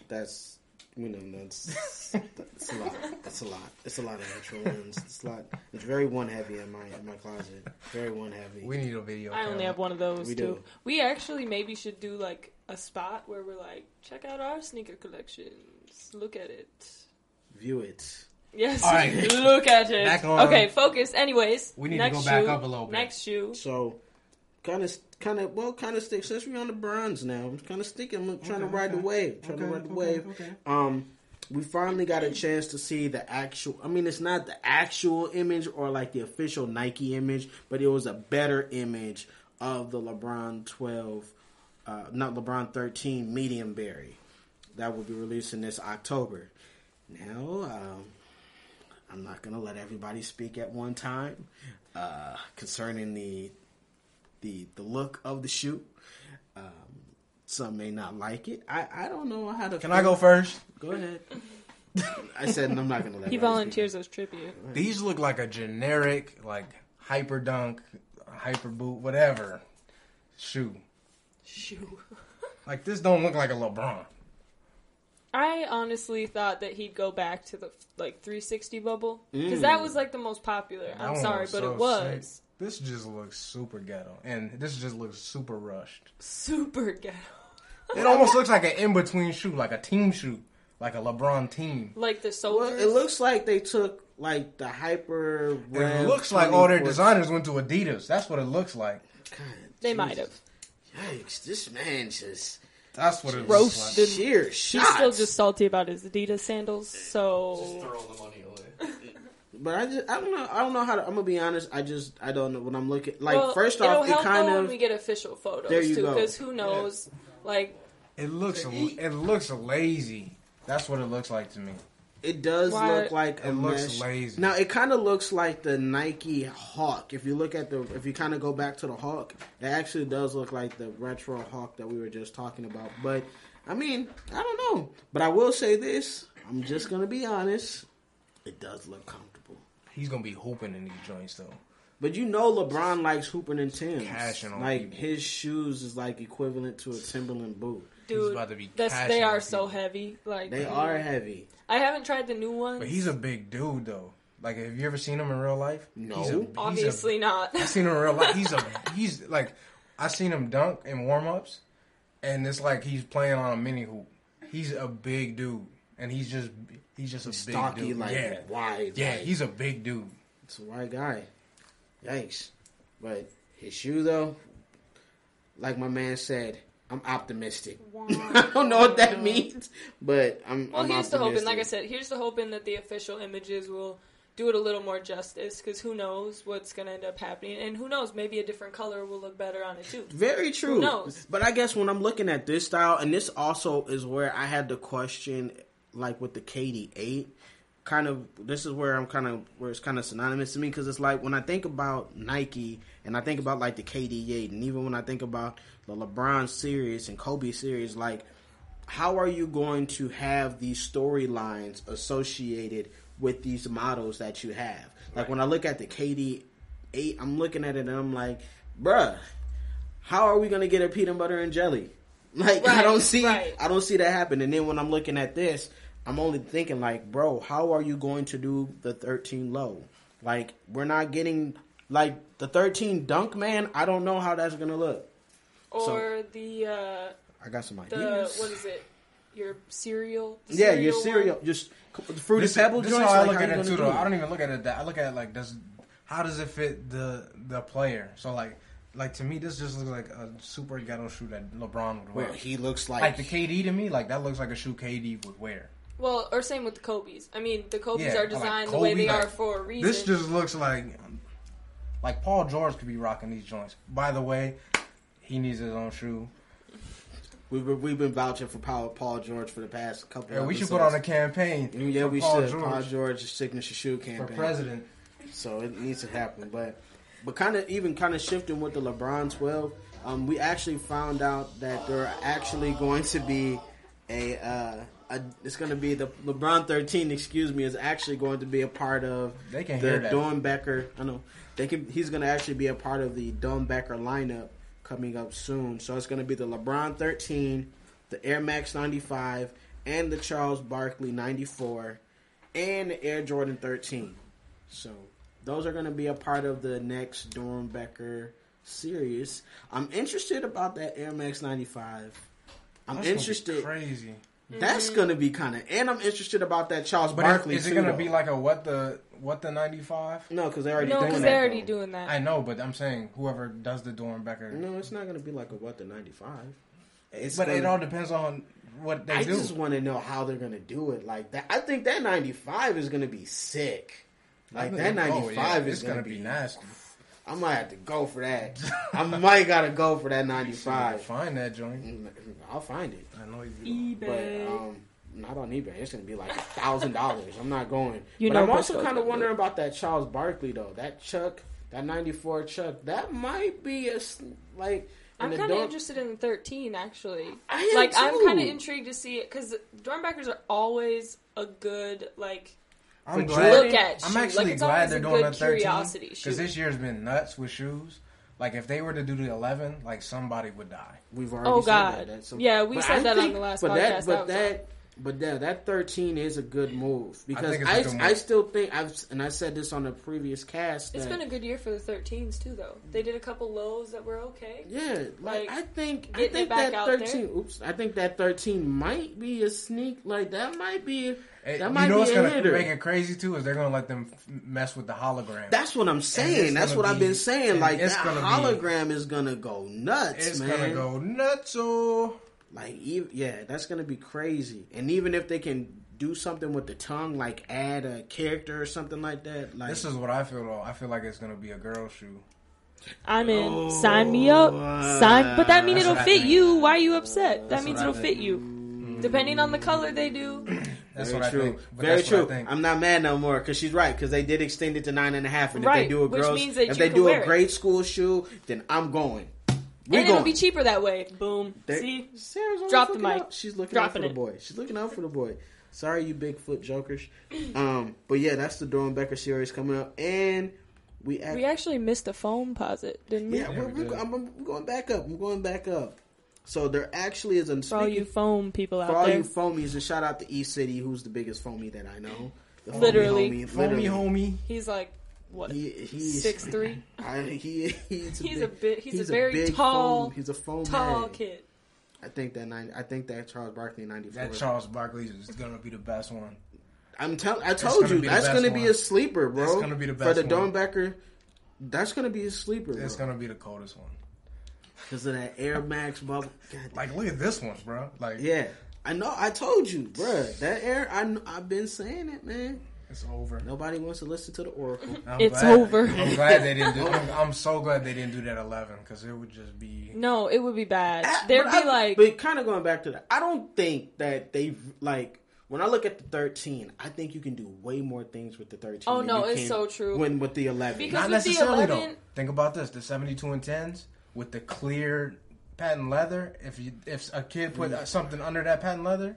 That's you know that's that's a lot. That's a lot. It's a lot of natural ones. It's a lot. It's very one heavy in my in my closet. Very one heavy. We need a video. I only camera. have one of those We too. do. We actually maybe should do like a spot where we're like, check out our sneaker collections. Look at it. View it. Yes, All right. look at it. Back on- okay, focus. Anyways, We need to go back shoe, up a little bit. Next shoe. So, kind of, kind of, well, kind of stick. Since we're on the bronze now, I'm kind of sticking. I'm trying to Okay, ride the wave. Trying to ride the okay, wave. okay. Um, we finally got a chance to see the actual. I mean, it's not the actual image or like the official Nike image, but it was a better image of the LeBron 12, uh, not LeBron 13 medium berry that will be releasing this October. Now, um, I'm not gonna let everybody speak at one time uh, concerning the the the look of the shoe. Um, some may not like it. I, I don't know how to. Can I go first? Go ahead. I said I'm not gonna let. He everybody volunteers as tribute. These look like a generic, like hyper dunk, hyper boot, whatever shoe. Shoe. Like this don't look like a LeBron. I honestly thought that he'd go back to the like 360 bubble because Mm. that was like the most popular. I'm one sorry, was but so it was sick. This just looks super ghetto, and this just looks super rushed. super ghetto. It almost looks like an in between shoe, like a team shoe, like a LeBron team. Like the Well, soldiers. it looks like they took like the hyper. And Rev it looks like all their 24 designers went to Adidas. That's what it looks like. God, they might have. Yikes! This man just That's what it Roasted. looks sheer He's shots. still just salty about his Adidas sandals. Just So throw the money away. But I just I don't know I don't know how to I'm gonna be honest I just I don't know when I'm looking like well, first it'll off it help kind though of when we get official photos There you too, go. because who knows? Like like. It looks it looks lazy. That's what it looks like to me. It does Why- look like a It looks mesh. lazy. Now it kind of looks like the Nike Hawk. If you look at the, if you kind of go back to the Hawk, it actually does look like the retro Hawk that we were just talking about. But I mean, I don't know. But I will say this: I'm just gonna be honest. It does look comfortable. He's gonna be hooping in these joints though. But you know, LeBron likes hooping in Timbs. Cashing on like people. his shoes is like equivalent to a Timberland boot. Dude, about to be that's, they on are so heavy. Like They are heavy. I haven't tried the new ones. But he's a big dude though. Like, have you ever seen him in real life? No. he's a, he's a- obviously not. I've seen him in real life. He's a he's like I seen him dunk in warm ups, and it's like he's playing on a mini hoop. He's a big dude, and he's just he's just a big Stocky, dude. like yeah, wide. yeah, like- he's a big dude. It's a white guy. Yikes. But his shoe, though, like my man said, I'm optimistic. I don't know what that means, but I'm. Well, I'm here's the hoping. Like I said, here's the hoping that the official images will do it a little more justice. Because who knows what's going to end up happening, and who knows, maybe a different color will look better on it too. Very true. Who knows? But I guess when I'm looking at this style, and this also is where I had the question, like with the KD8, kind of. This is where I'm kind of where it's kind of synonymous to me because it's like when I think about Nike and I think about like the KD8, and even when I think about the LeBron series and Kobe series, like how are you going to have these storylines associated with these models that you have? Like when I look at the KD eight, I'm looking at it and I'm like, bruh, how are we gonna get a peanut butter and jelly? Like I don't see right. I don't see that happen. And then when I'm looking at this, I'm only thinking like, bro, how are you going to do the 13 low? Like we're not getting like the 13 dunk man. I don't know how that's gonna look. Or the uh, I got some the ideas. what is it? Your cereal? The yeah, your one? cereal, just the fruity This, pebble this is joints. how I like, look at it gonna too. do Though I don't even look at it that. I look at it like does how does it fit the the player? So like like to me, this just looks like a super ghetto shoe that LeBron would wear. Well, he looks like, like the KD to me, like that looks like a shoe KD would wear. Well, or same with the Kobe's. I mean, the Kobe's Yeah, are like designed the way Kobe, they like, are for a reason. This just looks like like Paul George could be rocking these joints. By the way, he needs his own shoe. we've been, we've been vouching for Paul, Paul George for the past couple. Yeah, we should put on a campaign. Yeah, for we Paul should. George Paul George's signature shoe campaign. for campaign president. So it needs to happen. But but kind of even kind of shifting with the LeBron 12, um, we actually found out that there are actually going to be a, uh, a it's going to be the LeBron 13. Excuse me, is actually going to be a part of They can the. Doernbecher. I know they can. He's going to actually be a part of the Doernbecher lineup coming up soon. So it's going to be the LeBron 13, the Air Max 95, and the Charles Barkley 94, and the Air Jordan 13. So those are going to be a part of the next Doernbecher series. I'm interested about that Air Max 95. I'm That's interested. Crazy. That's mm-hmm. going to be kind of, and I'm interested about that Charles But Barkley. is, is it too, gonna though. be like a what the what the ninety five? No, because they're already no, doing because that. they're already though. doing that. I know, but I'm saying whoever does the Doernbecher. No, it's not going to be like a what the 95. It's but it gonna- all depends on what they I do. just want to know how they're going to do it. Like that, I think that 95 is going to be sick. Like that 95 oh, yeah, is it's going gonna to be be nasty. I might have to go for that. I might gotta go for that 95. find that joint. Mm, mm, mm, I'll find it, I know you. but um, not on eBay. It's gonna be like a thousand dollars. I'm not going. You but know I'm also kind of wondering about that Charles Barkley though. That Chuck, that 94 Chuck, that might be a like. I'm kind of interested in the 13 actually. I am like I'm kind of intrigued to see it because Doernbechers are always a good like. I'm glad. Look at I'm shoe. actually Like, glad they're doing good the 13 because this year's been nuts with shoes. Like if they were to do the 11, like somebody would die. We've already Oh, said God. that. That's some- Yeah, we said I that on the last but podcast. That, but That was that, but that, that thirteen is a good move because think it's a I, good I, still think I've and I said this on a previous cast. It's been a good year for the 13s too, though. They did a couple lows that were okay. Yeah, like, Like, I think I think back that out thirteen. there. Oops, I think that thirteen might be a sneak. Like that might be. It- that might you know be what's a gonna hitter. make it crazy too is they're gonna let them f- mess with the hologram. That's what I'm saying. That's gonna what I've been saying. Like it's that gonna be- hologram is gonna go nuts, it's man. gonna go nuts. Oh. Like, ev- yeah, that's gonna be crazy. And even if they can do something with the tongue, like add a character or something like that, like this is what I feel. Though I feel like it's gonna be a girl shoe. I'm in. Oh, Sign me up. Sign. But that means it'll fit think. you. Why are you upset? That That's means it'll fit think. you. Depending on the color they do. That's That's Very what true. I think. But Very that's what I true. think. I'm not mad no more because she's right because they did extend it to nine and a half, and if Right, they do a which girls, means that if they do wear a it. grade school shoe, then I'm going. We and going. it'll be cheaper that way. Boom. They- See? Sarah's always Drop the mic. out. She's looking Dropping out for it. the boy. She's looking out for the boy. Sorry, you Bigfoot jokers. Um, but yeah, that's the Doernbecher series coming up, and we act- We actually missed a foam posit, didn't we? yeah, Yeah, we're, we we're. I'm, I'm going back up. I'm going back up. So there actually is a For all you foam people out there. for all there. you foamies, and shout out to East City, who's the biggest foamy that I know. The foamy Literally. homie, Foamy homie. He's like, what? He, he's Six three, I, he, he's a, He's big, a bit- he's a very tall- Foam, he's a foam tall head. kid. I think that nine. I think that Charles Barkley ninety four. That Charles Barkley is gonna be the best one. I'm telling. I told gonna you be the that's gonna be a sleeper, bro. That's gonna be the best for the one. Doernbecher. That's gonna be a sleeper, It's gonna be the coldest one. Because of that Air Max bubble. God, Like, look at this one, bro. Like, yeah, I know. I told you, bro. That Air. I, I've been saying it, man. It's over. Nobody wants to listen to the Oracle. I'm It's glad- over. I'm glad they didn't do. I'm, I'm so glad they didn't do that 11 because it would just be. No, it would be bad. I- There'd but be I- like, but kind of going back to that. I don't think that they like when I look at the thirteen. I think you can do way more things with the thirteen. Oh, no, it's so true. When with the eleven, Because- Not necessarily 11 though. Think about this: the 72 and 10s with the clear patent leather. If you if a kid put uh, something under that patent leather,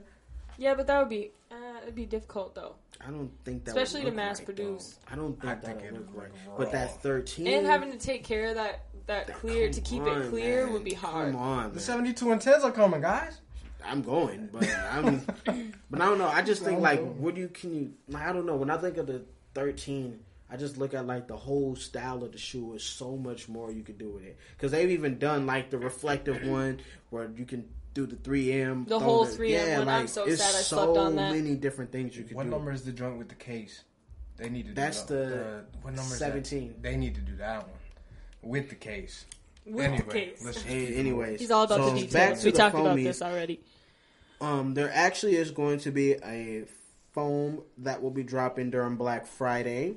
yeah, but that would be, uh, it'd be difficult though. I don't think that Especially would to mass right, produce. though. I don't think I that think would look look right. raw. But that thirteen And having to take care of that that clear to keep on, it clear man. would be hard. Come on, the 72 and 10s are coming, guys. I'm going, but I'm, but I don't know. I just think like, what do you can you? I don't know. When I think of the 13, I just look at like the whole style of the shoe is so much more you could do with it because they've even done like the reflective one where you can do the 3M, The throw whole 3M one. I'm so it's sad I so slept on that. many different things you could What do. number is the joint with the case? They need to. Do That's that. the what number? 17. that? They need to do that one with the case. With anyway, the case. let's Hey, anyways, He's all about so the back details. to We the talked about this already. Um, there actually is going to be a foam that will be dropping during Black Friday.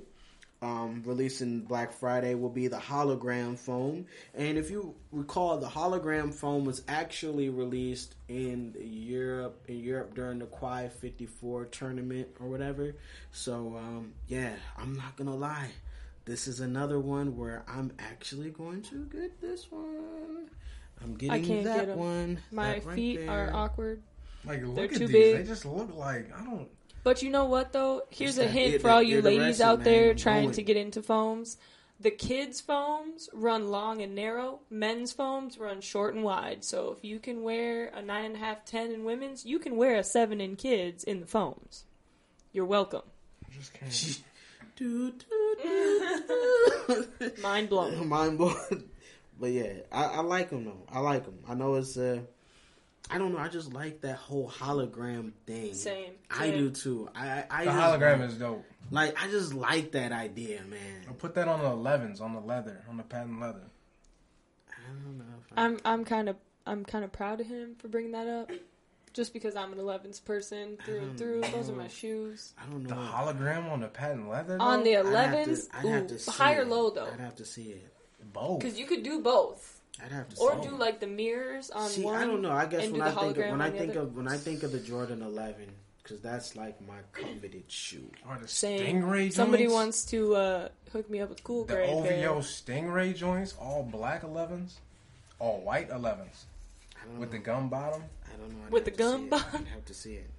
Um, releasing Black Friday will be the hologram foam, and if you recall, the hologram foam was actually released in Europe in Europe during the Quai 54 tournament or whatever. So um, yeah, I'm not gonna lie, this is another one where I'm actually going to get this one. I'm getting can't that get 'em. one. My That right feet are awkward. Like, look They're at too these. big. They just look like I don't. But you know what though? Here's It's a hint ir- for all you ladies iridescent, out there trying to get into foams. The kids' foams run long and narrow. Men's foams run short and wide. So if you can wear a nine and a half, ten in women's, you can wear a seven in kids in the foams. You're welcome. I just can't. Do, do, do. Mind blown. Mind blown. But yeah, I, I like them though. I like them. I know it's uh, I don't know. I just like that whole hologram thing. Same, I do too. I I The hologram like, is dope. like I just like that idea, I'll man. put that on the 11s, on the leather, on the patent leather. I don't know. If I, I'm I'm kind of I'm kind of proud of him for bringing that up. Just because I'm an 11s person through and through. Those are my shoes. I don't know. The hologram on the patent leather. On the though? I'd have to- 11s, I'd have to see high or low though. I'd have to see it. both. Because you could do both. I'd have to Or see do it. like the mirrors on See, one. I don't know. I guess when I think of, when I think other. of when I think of the Jordan Eleven, because that's like my coveted shoe. Or the Same. stingray Somebody joints, wants to uh, hook me up with cool the gray OVO pair. stingray joints, all black 11s, all white 11s I don't with the gum bottom. I don't know. I'd With the gum bottom? I'd have to see it.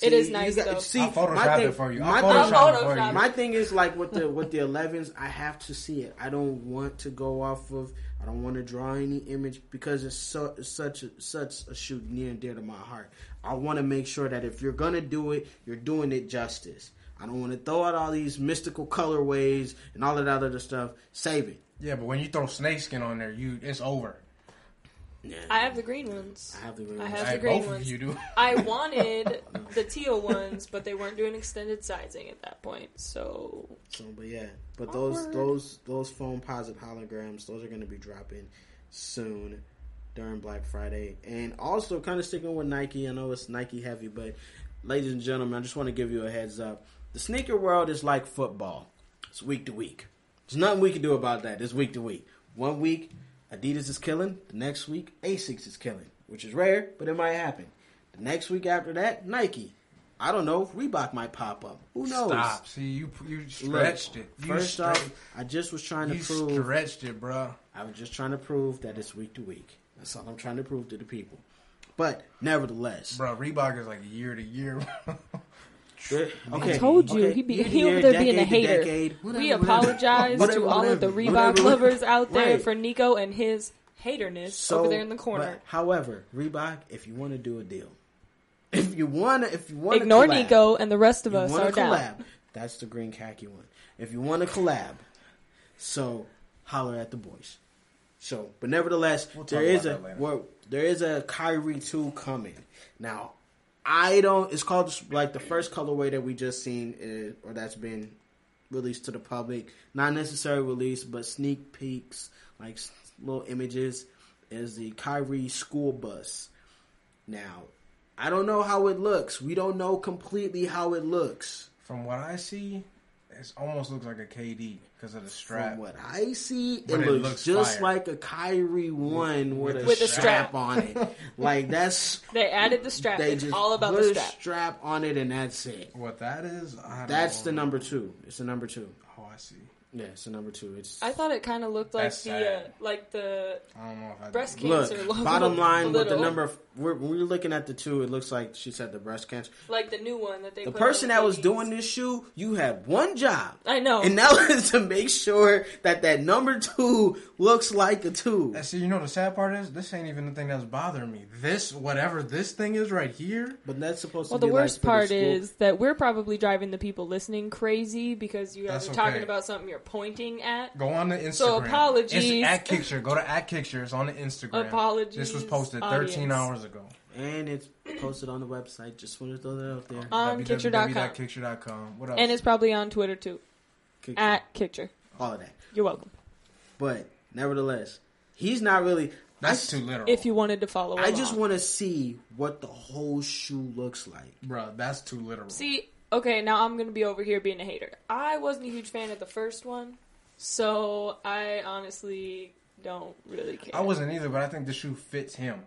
It is nice, got- though. See, I'll Photoshop my thing, it for you. My I'll thing, Photoshop it for you. my thing is like with the with the 11s, I have to see it. I don't want to go off of. I don't want to draw any image because it's so it's such a, such a shoe near and dear to my heart. I want to make sure that if you're gonna do it, you're doing it justice. I don't want to throw out all these mystical colorways and all of that other stuff. Save it. Yeah, but when you throw snakeskin on there, you it's over. Yeah. I have the green ones. I have the green ones. I ones. have Hey, the green both ones. of you do. I wanted the teal ones, but they weren't doing extended sizing at that point. So So, but yeah, but those Awkward. those those Foamposite holograms, those are going to be dropping soon during Black Friday, and also kind of sticking with Nike. I know it's Nike heavy, but ladies and gentlemen, I just want to give you a heads up. The sneaker world is like football; it's week to week. There's nothing we can do about that. It's week to week. One week, Adidas is killing. The next week, Asics is killing, which is rare, but it might happen. The next week after that, Nike. I don't know. Reebok might pop up. Who knows? Stop. See, you you Look, stretched it. You First stre- off, I just was trying to you prove. stretched it, bro. I was just trying to prove that it's week to week. That's all I'm trying to prove to the people. But nevertheless, Bro, Reebok is like year to year. there- okay. I told you okay, he be he over year, there being a hater. decade, we whatever, whatever. apologize Whatever, to all of the whatever, Reebok whatever. lovers out there Right. for Nico and his haterness over there in the corner. but, however, Reebok, if you want to do a deal, if you want to, if you want Ignore collab, Nico and the rest of us want are to down. collab, that's the green khaki one. If you want to collab, so holler at the boys. So, but nevertheless, We'll there is a about that later. well, there is a Kyrie two coming now. I don't. It's called like the first colorway that we just seen, is, or that's been released to the public. Not necessarily released, but sneak peeks, like little images, is the Kyrie school bus. Now, I don't know how it looks. We don't know completely how it looks. From what I see, it almost looks like a KD because of the strap. From what I see, it, it looks, looks just fire. like a Kyrie one with, a, With a strap. strap. on it. like that's They added the strap. they It's just all about put the a strap. strap on it, and that's it. What that is, I don't That's know. the number two. It's the number two. Oh, I see. Yeah, it's the number two. It's I thought it kind of looked like the uh, like the I don't know if I breast cancer logo. Bottom line, a with the number, we're, when we're looking at the two, it looks like she said the breast cancer. like the new one that they. The put person on that was doing this shoe, you had one job. I know. And that was to make sure that that number two looks like a two. And see, you know the sad part is this ain't even the thing that's bothering me. This, whatever this thing is right here, But that's supposed Well, to the be worst like for part the is that we're probably driving the people listening crazy because you guys That's are talking okay. about something you're pointing at. go on the Instagram. So, apologies. It's at Kickture. Go to at Kickture. It's on the Instagram. Apologies, This was posted 13 audience. hours ago. and it's posted on the website. Just want to throw that out there. On Kickture.com. www.kickture.com. What else? And it's probably on Twitter too. Kick At Kickture. all of that. You're welcome. But nevertheless, he's not really. That's I, too literal. If you wanted to follow I just want to see what the whole shoe looks like. Bro, that's too literal. See, okay, now I'm gonna be over here being a hater. I wasn't a huge fan of the first one, so I honestly don't really care. I wasn't either, but I think the shoe fits him.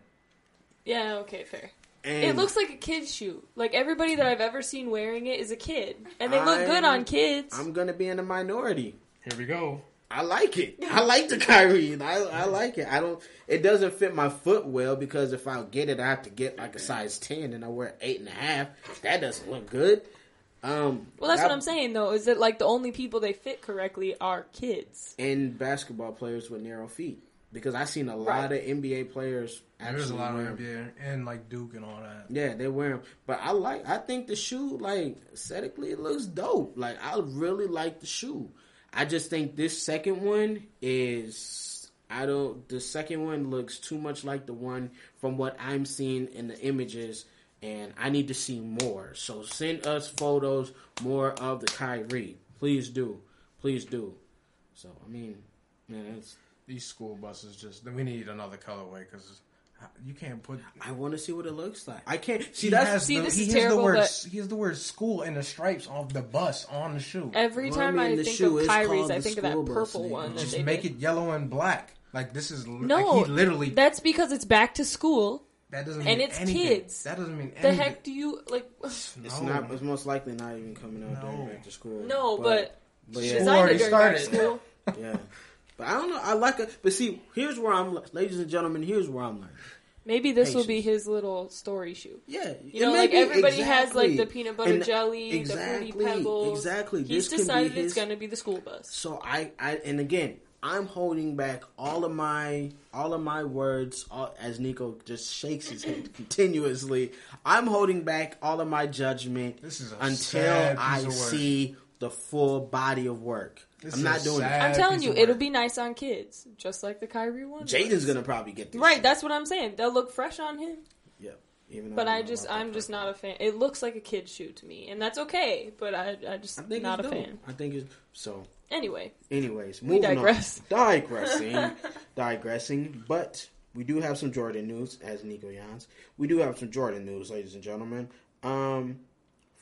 Yeah, okay, fair. And It looks like a kid's shoe. Like everybody that I've ever seen wearing it is a kid, and they look good on kids. I'm gonna be in the minority. Here we go. I like it. I like the Kyrie. I, I like it. I don't. It doesn't fit my foot well because if I get it, I have to get like a size ten, and I wear eight and a half. That doesn't look good. Um, well, that's that- what I'm saying though. Is that like the only people they fit correctly are kids? And basketball players with narrow feet because I've seen a lot Right. of NBA players. Actually There's a lot of. NBA and like Duke and all that. Yeah, they wear them. But I like. I think the shoe, like aesthetically, it looks dope. Like I really like the shoe. I just think this second one is. I don't. The second one looks too much like the one from what I'm seeing in the images, and I need to see more. So send us photos more of the Kyrie. Please do. Please do. So I mean, man, it's. These school buses just. We need another colorway because you can't put. I want to see what it looks like. I can't see He that's has See, the, this he is has terrible, The word, but- he has the word school and the stripes off the bus on the shoe. Every Well, time I, mean, the think shoe of is Kyrie's, I think of that school bus, purple and one. That Just they make did. it yellow and black. Like this is No, like he literally That's because it's back to school. that doesn't mean and it's anything. kids. That doesn't mean anything. The heck do you like? It's No. not. It's most likely not even coming out No. during back to school. No, but, but School yeah, designer already during started. school. yeah. But I don't know. I like it. But see, here's where I'm, ladies and gentlemen. Here's where I'm learning. Maybe this will be his little story shoe. Yeah, You know, like be- everybody has like the peanut butter And jelly, exactly, the fruity pebbles. Exactly. He's This decided his- it's going to be the school bus. So I, I, and again, I'm holding back all of my, all of my words. All, as Nico just shakes his head continuously, I'm holding back all of my judgment This is a until sad piece I of work. see the full body of work. This I'm not doing sad- it. I'm telling you, it'll be nice on kids, just like the Kyrie one. Jaden's gonna probably get this. Right, shit. that's what I'm saying. They'll look fresh on him. Yep. Even But I just, I'm just not a fan. It looks like a kid shoe to me, and that's okay. But I, I just I think not a it's dope. fan. I think it's so. Anyway, Anyways, We moving digress. on. Digressing, digressing. But we do have some Jordan news, as Nico Jans. We do have some Jordan news, ladies and gentlemen. Um,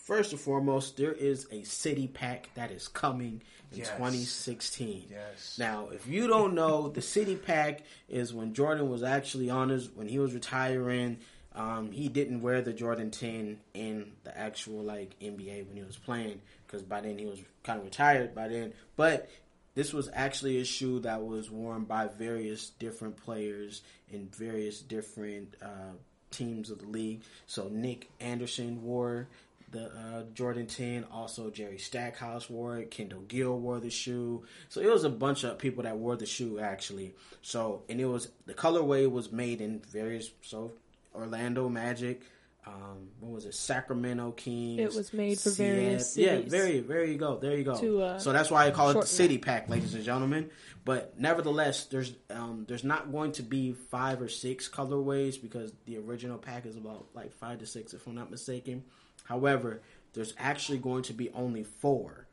first and foremost, there is a city pack that is coming in Yes. 2016. Yes. Now, if you don't know, the city pack is when Jordan was actually on his when he was retiring. Um, he didn't wear the Jordan 10 in the actual like NBA when he was playing because by then he was kind of retired by then. But this was actually a shoe that was worn by various different players in various different uh, teams of the league. So Nick Anderson wore the uh, Jordan 10. Also, Jerry Stackhouse wore it. Kendall Gill wore the shoe. So it was a bunch of people that wore the shoe actually. So and it was the colorway was made in various so Orlando Magic. Um, what was it? Sacramento Kings. It was made for Seattle- various Yeah, very, there you go. There you go. To, uh, so that's why I call it the city pack, ladies and gentlemen. But nevertheless, there's um, there's not going to be five or six colorways because the original pack is about like five to six, if I'm not mistaken. However, there's actually going to be only four.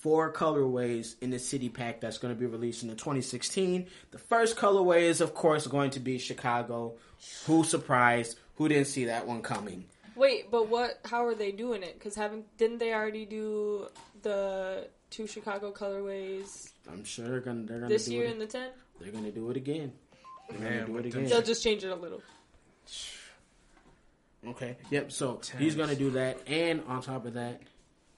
Four colorways in the city pack that's going to be released in the 2016. The first colorway is, of course, going to be Chicago. Who surprised? Who didn't see that one coming? Wait, but what? How are they doing it? Because haven't didn't they already do the two Chicago colorways I'm sure they're gonna they're gonna this do year it. in the ten? they're gonna do it again. they're gonna do it again they'll just change it a little. Okay. Yep. So he's going to do that, and on top of that,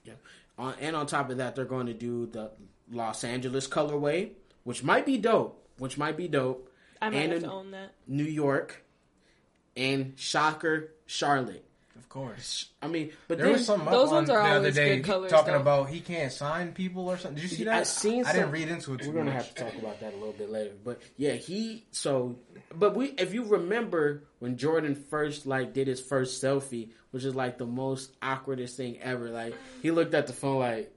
yep. On, and on top of that, they're going to do the Los Angeles colorway, which might be dope. Which might be dope. I might and have to own that. New York, and Shocker, Charlotte. Of course. I mean, but There then was something those up ones on are the other always day good colors, talking though. about he can't sign people or something. Did you see that? I seen I didn't read into it too we're gonna much. have to talk about that a little bit later. But yeah, he so. But we, if you remember when Jordan first like did his first selfie, which is like the most awkwardest thing ever. Like he looked at the phone like,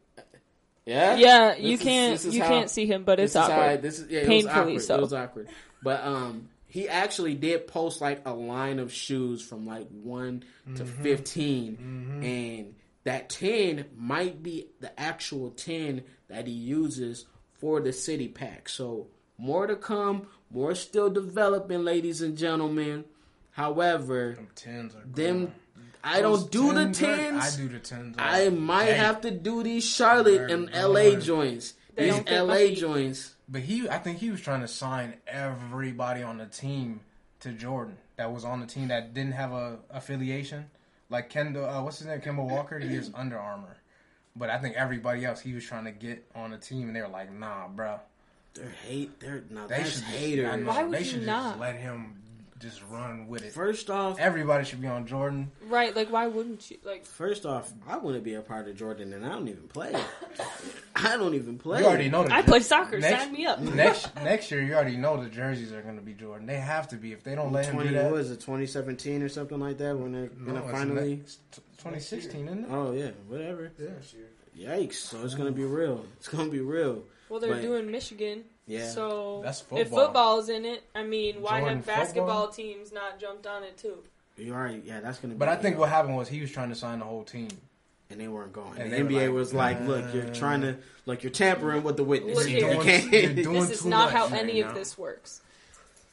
yeah, Yeah, you is- can't you how- can't see him, but this it's is I- awkward. this is yeah, it Painfully was so. awkward. It was awkward. But um, he actually did post like a line of shoes from like one to Mm-hmm. 15 and that ten might be the actual ten that he uses for the city pack. So more to come, more still developing, ladies and gentlemen. However, Them tens are them gone. I Those don't do the tens are- tens. I do the tens. I might Dang. have to do these Charlotte Very and LA good. joints. They These don't fit my LA feet. joints. But he, I think he was trying to sign everybody on the team to Jordan that was on the team that didn't have a affiliation. Like Kendall, uh, what's his name? Kemba Walker. He is Under Armour. But I think everybody else he was trying to get on the team, and they were like, "Nah, bro. They're hate. They're now They that's should just- haters. I Why would they you should not? let him just run with it. First off, Everybody should be on Jordan. Right, like why wouldn't you? Like first off, I want to be a part of Jordan, and I don't even play. I don't even play. You already know the I jer- play soccer, Next, sign me up. next next year, you already know the jerseys are going to be Jordan. They have to be. If they don't let him Twenty do that, what is it? Twenty seventeen or something like that when they're No, gonna finally. next- 2016, isn't it? Oh yeah, whatever. Yeah. Yikes! So it's gonna be real. It's gonna be real. Well, they're But- doing Michigan. Yeah. So That's if football. football's in it, I mean, why Jordan have basketball football? teams not jumped on it too? You already. Yeah, that's gonna. be But I think real. what happened was he was trying to sign the whole team. and they weren't going. And And the NBA like, was like, "Look, you're trying to like you're tampering with the witness. Look You can't- You're doing This is too not much how right any now. of this works.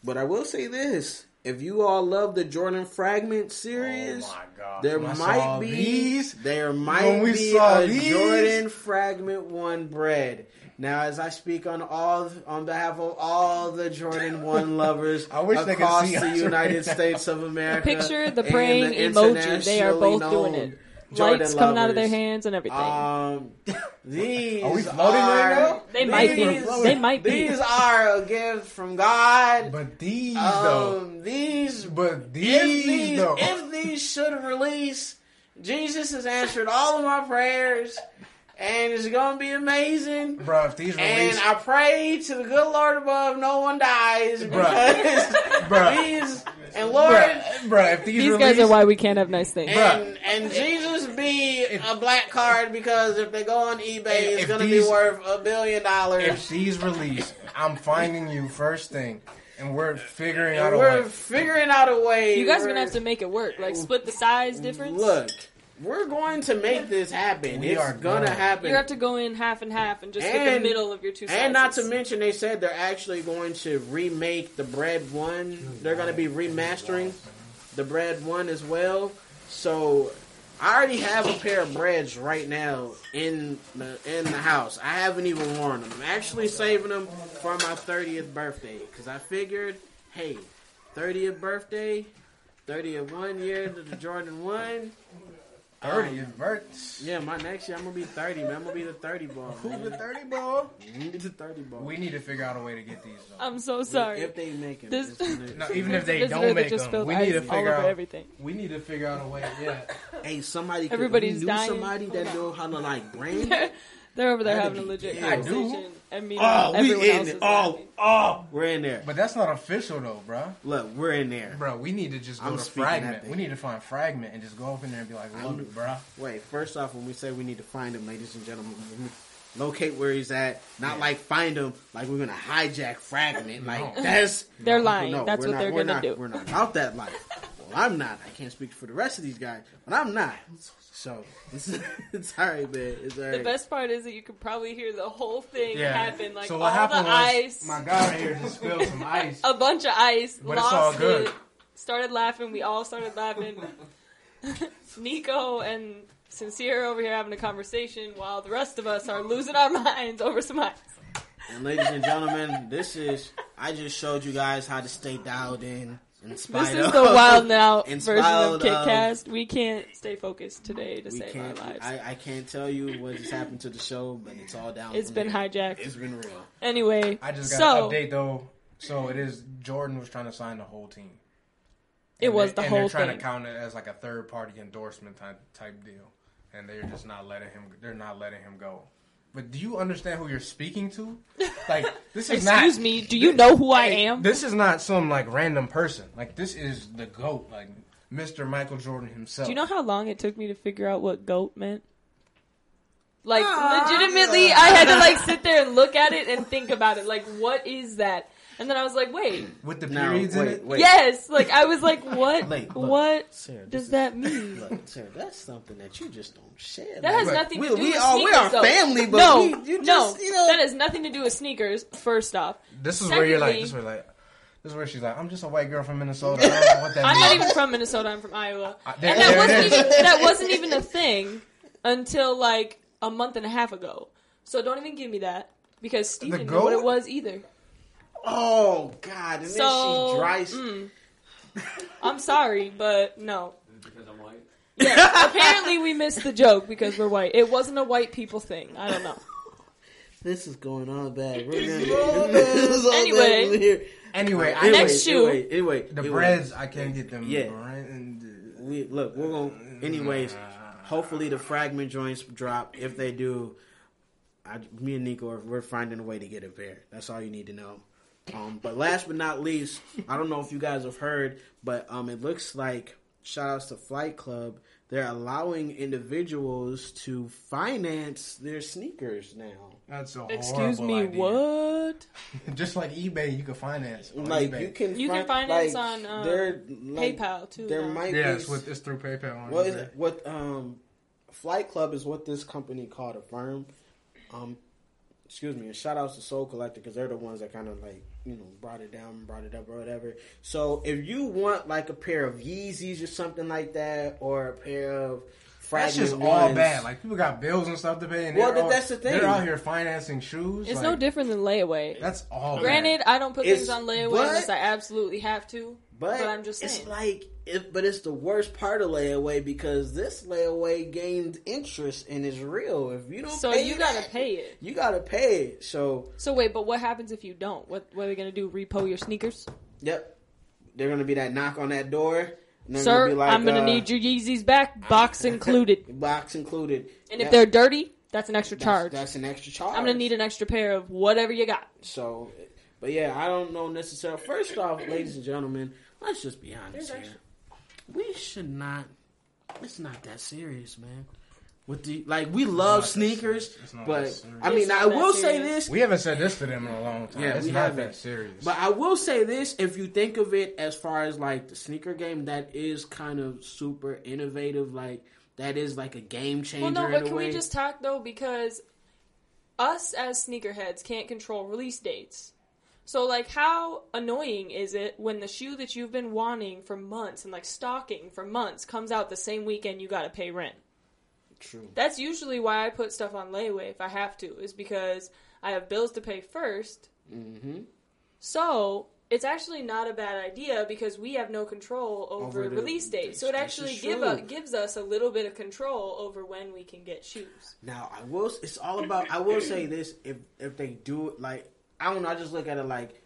But I will say this: if you all love the Jordan Fragment series, Oh my there When might be these. there might be a these- Jordan Fragment One bread. Now, as I speak on all on behalf of all the Jordan One lovers I wish they could across see the United right. States of America, picture, the and praying the emoji, they are both internationally doing it. Known Jordan Lights coming out of their hands and everything. Um, these Are we floating right are- now? they might be. They might be. These are a gift from God. But these though. Um, these, But if these, these, though. if these should release, Jesus has answered all of my prayers, and it's gonna be amazing. Bro, if these release, And I pray to the good Lord above, no one dies Bruh. because Bruh. these and Lord. bruh, bruh, if these, These release, guys are why we can't have nice things. And, and Jesus be a black card because if they go on eBay, it's gonna these- be worth a billion dollars. if these release, I'm finding you first thing, and we're figuring out And a we're way. figuring out a way. You guys We're- gonna have to make it work. Like split the size difference. Look, we're going to make this happen. We it's are gonna going. happen. You have to go in half and half and just get the middle of your two sizes. and not to mention, they said they're actually going to remake the Bread One. They're going to be remastering the Bread One as well. So I already have a pair of breads right now in the in the house. I haven't even worn them. I'm actually saving them for my 30th birthday because I figured, hey, 30th birthday. 30 of one year to the Jordan 1. Thirty. Um, Vert. Yeah, my next year I'm gonna be 30, man. I'm gonna be the 30 ball. Who's the thirty ball? I'm the 30 ball. We need to figure out a way to get these. Though. I'm so sorry. If they make it. This- it's No, even if they don't make just them, we need to figure out. everything. We need to figure out a way. Yeah. hey, somebody. Everybody's if you knew dying. Somebody that know how to like brand. They're over there having a legit ill. I do. conversation. And me, Oh, we in it. Oh, oh, we're in there. But that's not official though, bro. Look, we're in there. Bro, we need to just go I'm to fragment. We need to find fragment and just go up in there and be like, look, bro. Wait, first off, when we say we need to find him, ladies and gentlemen, locate where he's at. Not like find him, like we're gonna hijack fragment. Like No. that's They're lying. No, That's what not- they're we're gonna not- do. We're not about that life. Well, I'm not. I can't speak for the rest of these guys, but I'm not. So it's, it's all right, man. It's all The best part is that you could probably hear the whole thing happen. Like so all happened the was ice, my guy right here just spilled some ice. a bunch of ice, But it's lost all good. it, started laughing. We all started laughing. Nico and Sincere over here having a conversation while the rest of us are losing our minds over some ice. And ladies and gentlemen, this is. I just showed you guys how to stay dialed in. In spite This is the wild now version of spite of- KitCast. We can't stay focused today to We save our lives. I, I can't tell you what has happened to the show, but it's all down. It's from been there. hijacked. It's been real. Anyway, I just got so an update though. So it is Jordan was trying to sign the whole team. it And was they- the and whole they're trying thing. to count it as like a third party endorsement type type deal, and they're just not letting him. They're not letting him go. But do you understand who you're speaking to? Like this is not. Excuse me, do you know who I Hey, am? This is not some like random person. Like this is the goat, like Mr. Michael Jordan himself. Do you know how long it took me to figure out what goat meant? Like Ah. legitimately, I had to like sit there and look at it and think about it. Like, what is that? And then I was like, wait, with the Now, periods in wait, it? wait. yes. Like I was like, what? Wait, look. what Sarah, this does is- that mean? Look, Sarah, that's something that you just don't share. That has man. nothing we, to do we with are, sneakers. We are though. family, but no, we, you just, no, you know. that has nothing to do with sneakers. First off, This is where you're like. This is where like. This is where she's like. I'm just a white girl from Minnesota. I don't know what that I'm means. not even from Minnesota. I'm from Iowa, Uh, there- and that there it wasn't is. even that wasn't even a thing until like a month and a half ago. So don't even give me that because Steve The didn't know what goat? it was either. Oh God! And So then she dries. mm, I'm sorry, but no. Because I'm white. Yeah, apparently we missed the joke because we're white. It wasn't a white people thing. I don't know. This is going on bad. We're gonna, this is all Anyway. bad here. Anyway, I, Anyway, Next shoe. Anyway, anyway, the anyway. breads I can't get them. Yeah. right? And, uh, We look. We're gonna. Anyways, hopefully the fragment joints drop. If they do, I, me and Nico are we're finding a way to get a pair. That's all you need to know. Um, but last but not least, I don't know if you guys have heard, but um, it looks like shout outs to Flight Club. They're allowing individuals to finance their sneakers now. that's a Excuse me, idea. what? Just like eBay, you can finance. on Like eBay. you can, You can finance like, on, um, there, like, PayPal too. There now. might Yeah, be it's, with, it's through PayPal. On What is it? What um, Flight Club is what this company called Affirm. Um, excuse me. And shout outs to Sole Collector because they're the ones that kind of like you know brought it down, brought it up, or whatever. So if you want like a pair of Yeezys or something like that, or a pair of That's fragment just all bad. Like people got bills and stuff to pay, and Well, all, that's the thing. They're out here financing shoes. It's like, no different than layaway. That's all. Granted, I don't put It's- things on layaway but- unless I absolutely have to. But, But I'm just it's like, if, but it's the worst part of layaway because this layaway gained interest and is real. If you don't, So pay you gotta pay it. You gotta pay it. So So wait, but what happens if you don't? What what are they gonna do? Repo your sneakers, Yep. They're gonna be that knock on that door. And they're sir? be like, I'm gonna uh, need your Yeezys back, box included. box included. And if they're dirty, that's an extra that's, charge. that's an extra charge. I'm gonna need an extra pair of whatever you got. So, but yeah, I don't know necessarily. First off, ladies and gentlemen, let's just be honest There's here. We should not. It's not that serious, man. With the like, we love not sneakers. It's not but serious. I mean, It's not I that will say serious. this. We haven't said this to them in a long time. Yeah, it's we not haven't. that serious. But I will say this: if you think of it as far as like the sneaker game, that is kind of super innovative. Like that is like a game changer. Well, no, in but a can way. we just talk though? Because us as sneakerheads can't control release dates. So, like, how annoying is it when the shoe that you've been wanting for months and like stocking for months comes out the same weekend you gotta pay rent? True. That's usually why I put stuff on layaway if I have to, is because I have bills to pay first. Mm-hmm. So it's actually not a bad idea because we have no control over, Over the- release dates. So it actually give a, gives us a little bit of control over when we can get shoes. Now I will. It's all about. I will say this: if if they do it, like I don't know, I just look at it like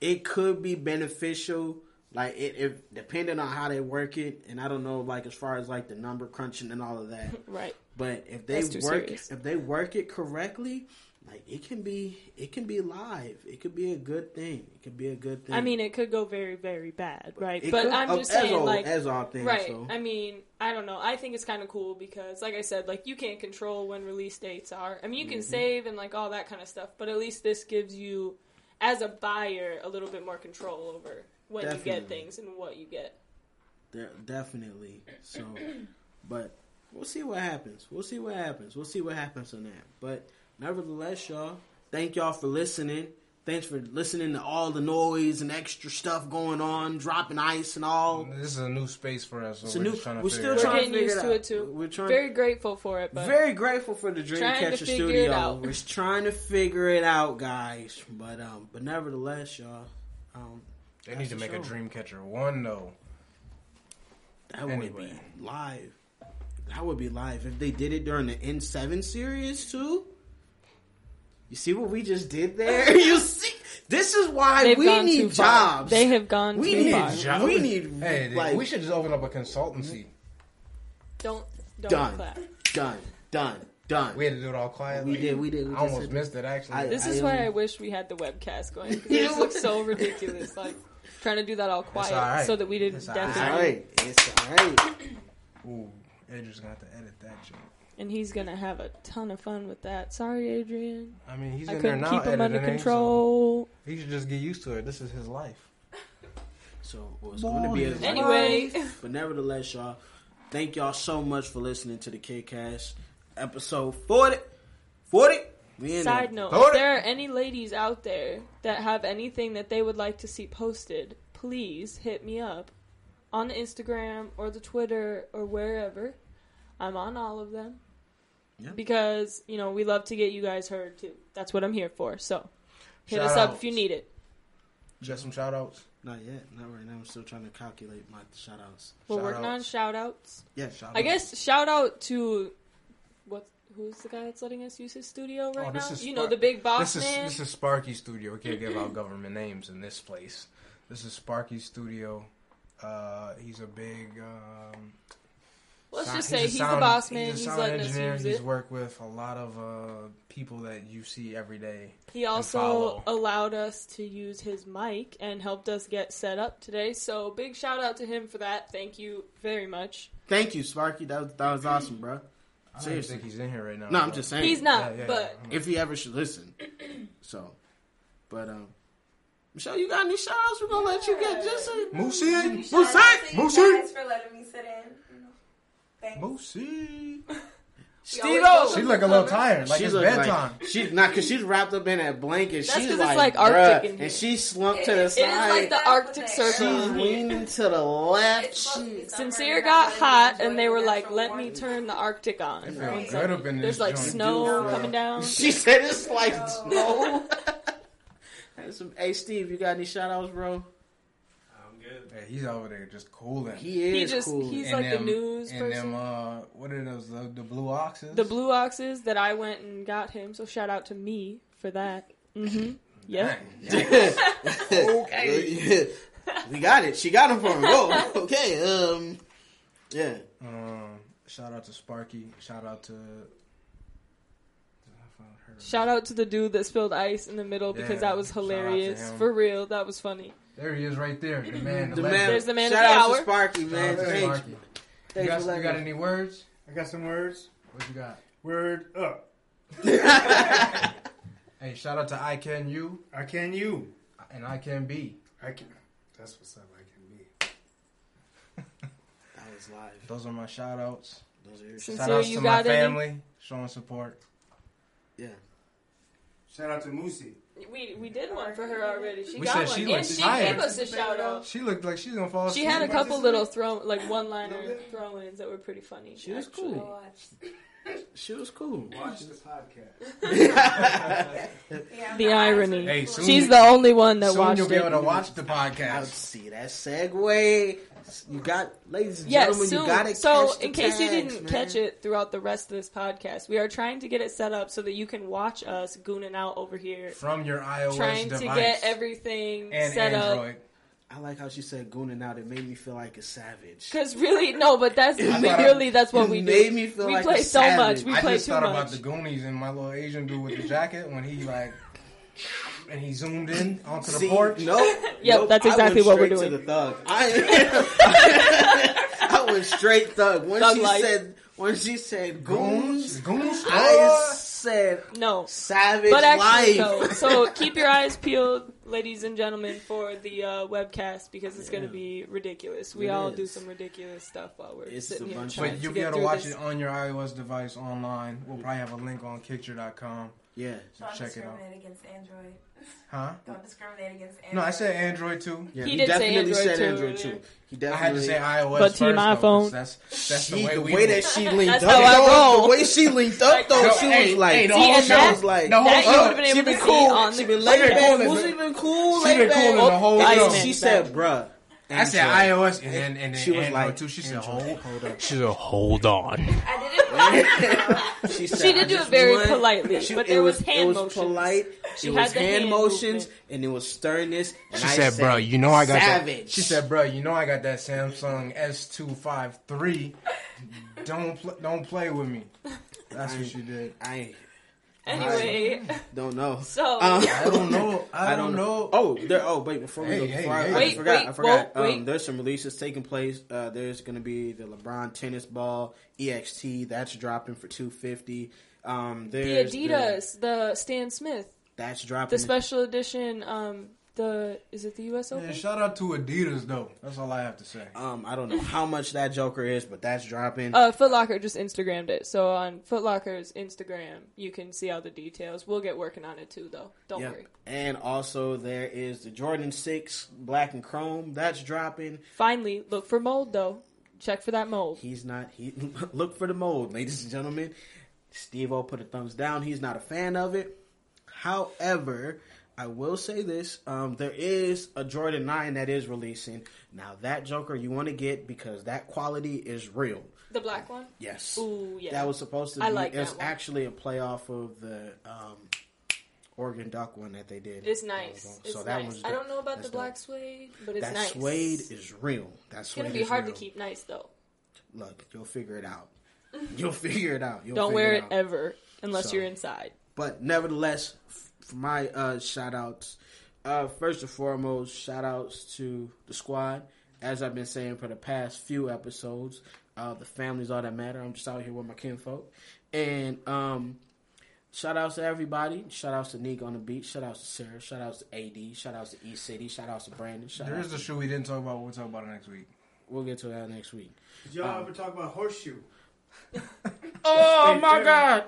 it could be beneficial. Like it, if depending on how they work it, and I don't know, like as far as like the number crunching and all of that. Right. But if they work, serious. if they work it correctly, like it can be, it can be live. It could be a good thing. It could be a good thing. I mean, it could go very, very bad, right? It but could- I'm just saying, all, like, as all things, right. So. I mean, I don't know. I think it's kind of cool because, like I said, like you can't control when release dates are. I mean, you can Mm-hmm. save and like all that kind of stuff, but at least this gives you, as a buyer, a little bit more control over when you get things and what you get. De- definitely. So, but we'll see what happens. We'll see what happens. We'll see what happens on that. But nevertheless, y'all, thank y'all for listening. Thanks for listening to all the noise and extra stuff going on, dropping ice and all. This is a new space for us. So It's a we're new- just trying to we're still it We're trying getting to figure used it to it too. We're trying- very grateful for it, but Very grateful for the Trying to Dreamcatcher figure it Studio. out. We're trying to figure it out, guys. But um, but nevertheless, y'all, um, They need to That's make the a show. Dreamcatcher one though. That would be live. That would be live if they did it during the N7 series too. You see what we just did there? you see, this is why they've we need jobs. They have gone we too need far. jobs. We need Hey, like we should just open up a consultancy. Don't don't Done. clap. done, done, done. We had to do it all quietly. We did, we did, we I almost missed it actually. I- This I is why am- I wish we had the webcast going. It just looks so ridiculous. Like trying to do that all quiet all right. so that we didn't It's definitely. all right. It's all right. Ooh, Adrian's gonna have to edit that joke. And he's gonna have a ton of fun with that. Sorry, Adrian. I mean, he's I in there couldn't now keep him under control. So he should just get used to it. This is his life. So well, it's going to be a Anyway, But nevertheless, y'all, thank y'all so much for listening to the KidCast episode 40. 40? We in side note: Hold if there are any ladies out there that have anything that they would like to see posted, please hit me up on the Instagram or the Twitter or wherever. I'm on all of them. Yeah. Because, you know, we love to get you guys heard too. That's what I'm here for. So hit Shout us up outs. if you need it. Just some shout outs. Not yet. Not right now. I'm still trying to calculate my shout outs. We're Shout working on outs. shout outs. Yeah. Shout I guess shout out to what who's the guy that's letting us use his studio right Oh, this now? is You know the big boss This is man. this is Sparky Studio. We can't give out government names in this place. This is Sparky Studio. Uh, he's a big. Um, Let's sound- just say a he's, sound- the boss man. a He's, sound letting engineer. us use He's it. worked with a lot of uh, people that you see every day. He also allowed us to use his mic and helped us get set up today. So big shout out to him for that. Thank you very much. Thank you, Sparky. That was, that was awesome, bro. I don't Seriously. think he's in here right now. No, I'm just saying. He's not, Yeah, yeah, but yeah. If he ever should listen. So, but, um, Michelle, you got any shout outs? We're going to let you get just a. Moosey, Shout out to you Moosey. guys for letting me sit in. Thanks. Moosey. Steve She look a little tired, like She it's look bedtime. Like, she's not because she's wrapped up in that blanket. That's she's 'cause it's like, like Arctic bruh, in here. and she slumped to the It- it side. It is like the Arctic what Circle. she's leaning to the left. It's supposed to be summer, Sincere you're got not hot, letting and they were enjoy like, "Let me warmth." turn the Arctic on." I feel One good up in this There's like joint. snow Dude. coming down. she said it's like No. snow. That's some- hey, Steve, you got any shout outs, bro? I'm good. Hey, he's over there just cooling. He is He just- cool. he's- And like the news and person. them, uh, what are those? The, the blue oxes. The blue oxes that I went and got him. So shout out to me for that. Mm-hmm. Yep. okay. we got it. She got him for him. Whoa. Okay. Um. Yeah. Um, shout out to Sparky. Shout out to. Shout out to the dude that spilled ice in the middle because Yeah, that was shout out to hilarious. For real, that was funny. There he is, right there. The mm-hmm. man. The, The man. There's the man of Shout the out hour. to Sparky, Shout man. out to Thanks. Sparky. You Thanks got, for you got any words? I got some words. What you got? Word up. Hey, shout out to I Can You I can you. and I Can Be. I can. That's what's up. I can be. That was live. Those are my shout outs. Those are your Since- Shout outs to my got any? family showing support. Yeah. Shout out to Moosey. We we did one for her already. She We got said one, she and she tired. gave us a shout out. She looked like she's gonna fall She had a couple Participate? little throw like one liner throw ins that were pretty funny. She was actually. cool. She was cool. Watch the podcast. The irony. Hey, soon- She's the only one that Soon watched you'll be it. able to watch the podcast. I podcast. see that segue. You got, ladies and Yes, gentlemen, soon. you got it. so catch the in case you didn't man. catch it throughout the rest of this podcast, we are trying to get it set up so that you can watch us gooning out over here, From your iOS trying device to get everything and set up. I like how she said gooning out. It made me feel like a savage. Because really, no, but that's I really that's what it we do. made me feel we like play a so much. We I play just too thought much. about the Goonies and my little Asian dude with the jacket when he like and he zoomed in onto the See, porch. No, Yep, nope, that's I exactly went what we're straight doing. To the thug. I, I went straight thug. When Thug she life. said, when she said Goons, goons, goons, I said no, savage but actually, life. no. So keep your eyes peeled, ladies and gentlemen, for the uh, webcast because it's going to be ridiculous. We It all is. do some ridiculous stuff while we're It's sitting a here bunch of- But you'll get be able to watch this. it on your iOS device online. We'll probably have a link on Kickture.com. yeah, Don't Check it out. discriminate against Android. Huh? Don't discriminate against Android. No, I said Android too. yeah. He He, did say definitely Android said too Android too. He definitely. I had to say iOS But first. Team though, 'cause iPhone. That's that's She, the way the way that she linked That's up, how I though, roll. the way she linked up, though, she was like, hey, the whole and she was like, the whole show. would have been she been cool. She been laid back. cool in Who's the- even cool? she been cool in the whole Ice show. She said, "Bruh." I said iOS and then and then She was Android like, too. She said, "Hold, hold up." She said, "Hold on." I did it. She, said, She did do it very want-" politely, She- but it there was hand it was motions. polite. She it was the hand hand motions movement. and it was sternness. And She I said, "Bro, you know I got savage." that." She said, "Bro, you know I got that Samsung S two five three. Don't pl- don't play with me." That's what she did. I Anyway, don't know. so Um, I don't know. I, don't know. Oh, there. Oh, wait. Before we go, hey, before I, hey. I Wait, forgot. wait, I forgot. whoa, wait. Um, there's some releases taking place. Uh, there's going to be the LeBron tennis ball EXT. That's dropping for two fifty. Um, the there's Adidas, the Stan Smith, that's dropping. the special edition. Um, the is it the U.S. Open? Yeah, shout out to Adidas though. That's all I have to say. Um, I don't know how much that Joker is, but that's dropping. Uh, Foot Locker just Instagrammed it. So on Foot Locker's Instagram, you can see all the details. We'll get working on it too, though. Don't Yep. worry. And also there is the Jordan Six Black and Chrome. That's dropping. Finally, look for mold though. Check for that mold. He's not. He look for the mold, ladies and gentlemen. Steve O put a thumbs down. He's not a fan of it. However, I will say this: um, there is a Jordan Nine that is releasing now. That Joker you want to get because that quality is real. The black one. Yes. Ooh, yeah. That was supposed to be. I like it was that one. actually a playoff of the um, Oregon Duck one that they did. It's nice. It's so that nice. one's I don't know about that's the black dope. suede, but it's that nice. suede is real. That It's suede gonna be hard real. to keep nice though. Look, you'll figure it out. You'll figure it out. You'll Don't wear it ever unless So- you're inside. But nevertheless, for my uh, shout outs, uh, first and foremost, shout outs to the squad. As I've been saying for the past few episodes, uh, the family's all that matter. I'm just out here with my kinfolk. And um, shout outs to everybody. Shout outs to Nick on the beat. Shout outs to Sarah. Shout outs to AD. Shout outs to East City. Shout outs to Brandon. Shout There outs a to, show we didn't talk about. We'll talk about it next week. we'll get to that next week. Did y'all ever talk about horseshoe? Oh my God.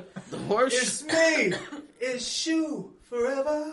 the horse. It's me. It's shoe forever.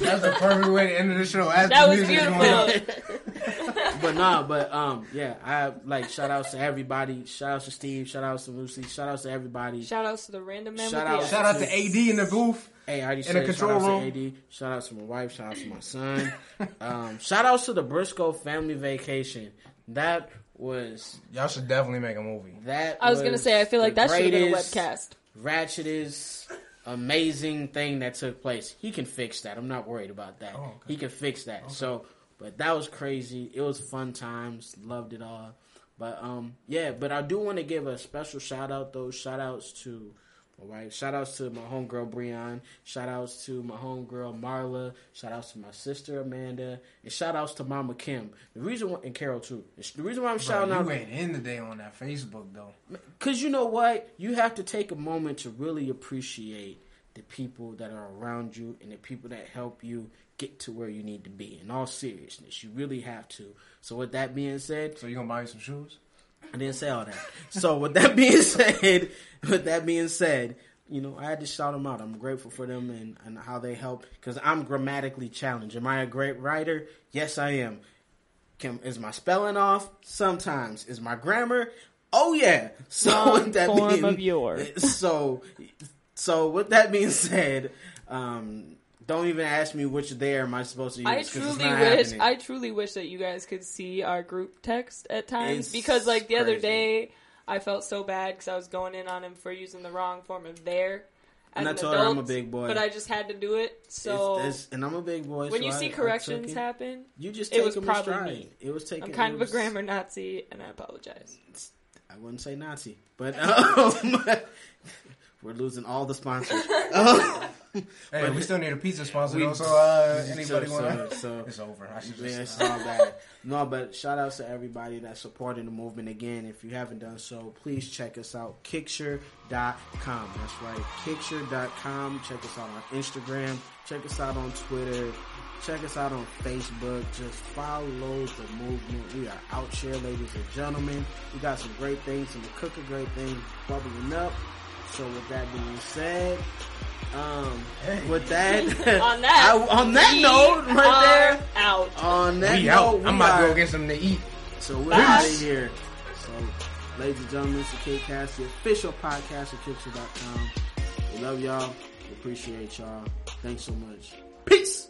That's the perfect way to end the show. As That the was music's going beautiful. but nah, but um, yeah, I have like shout outs to everybody. Shout outs to Steve. Shout outs to Lucy. Shout outs to everybody. Shout outs to the random man Shout out- Shout out to AD in the booth. Hey, I already In said the control shout outs room. to AD. Shout outs to my wife. Shout outs to my son. um, shout outs to the Briscoe family vacation. That was Y'all should definitely make a movie. that. I was gonna say I feel like that should have been a webcast. Ratchetest, amazing thing that took place. He can fix that. I'm not worried about that. Oh, okay. He can fix that. So, but that was crazy. It was fun times. Loved it all. But um, yeah. But I do want to give a special shout out. Those shout outs to my wife. Shout outs to my homegirl Breon. Shout outs to my homegirl Marla. Shout outs to my sister Amanda. And shout outs to Mama Kim. The reason why, and Carol too. The reason why I'm Bro, shouting out you ain't in day on that Facebook though. because you know what? You have to take a moment to really appreciate the people that are around you and the people that help you get to where you need to be. In all seriousness, you really have to. So, with that being said, So you gonna buy me some shoes? I didn't say all that. So, with that being said, with that being said, you know, I had to shout them out. I'm grateful for them and, and how they help because I'm grammatically challenged. Am I a great writer? Yes, I am. Can, is my spelling off? Sometimes. Is my grammar Oh yeah. So with that form being, of your. so so with that being said, um, don't even ask me which there am I supposed to use. I truly wish happening. I truly wish that you guys could see our group text at times It's because like the other day I felt so bad because I was going in on him for using the wrong form of there. And I an told her I'm a big boy. but I just had to do it. So It's- it's- and I'm a big boy. when so you see I corrections it. happen, you just it take was them probably stride. me. It was taken. I'm kind it of a grammar Nazi, and I apologize. I wouldn't say Nazi, but um, we're losing all the sponsors. Hey, we still need a pizza sponsor We- though. So uh, anybody so- want? so- so- It's over. I should Yeah, just. it's all bad. No, but shout outs to everybody that's supporting the movement again. If you haven't done so, please check us out. Kickture.com. That's right. Kickture.com. Check us out on Instagram. Check us out on Twitter. Check us out on Facebook. Just follow the movement. We are out here, ladies and gentlemen. We got some great things, some cooking great things bubbling up. So with that being said, um, with that, On that, I- on that note, right there, out. on that We note, out. I'm about to go get something to eat. So we're Bye. out of here. So, ladies and gentlemen, it's the KidCast, the official podcast of Kickture.com. We love y'all. We appreciate y'all. Thanks so much. Peace.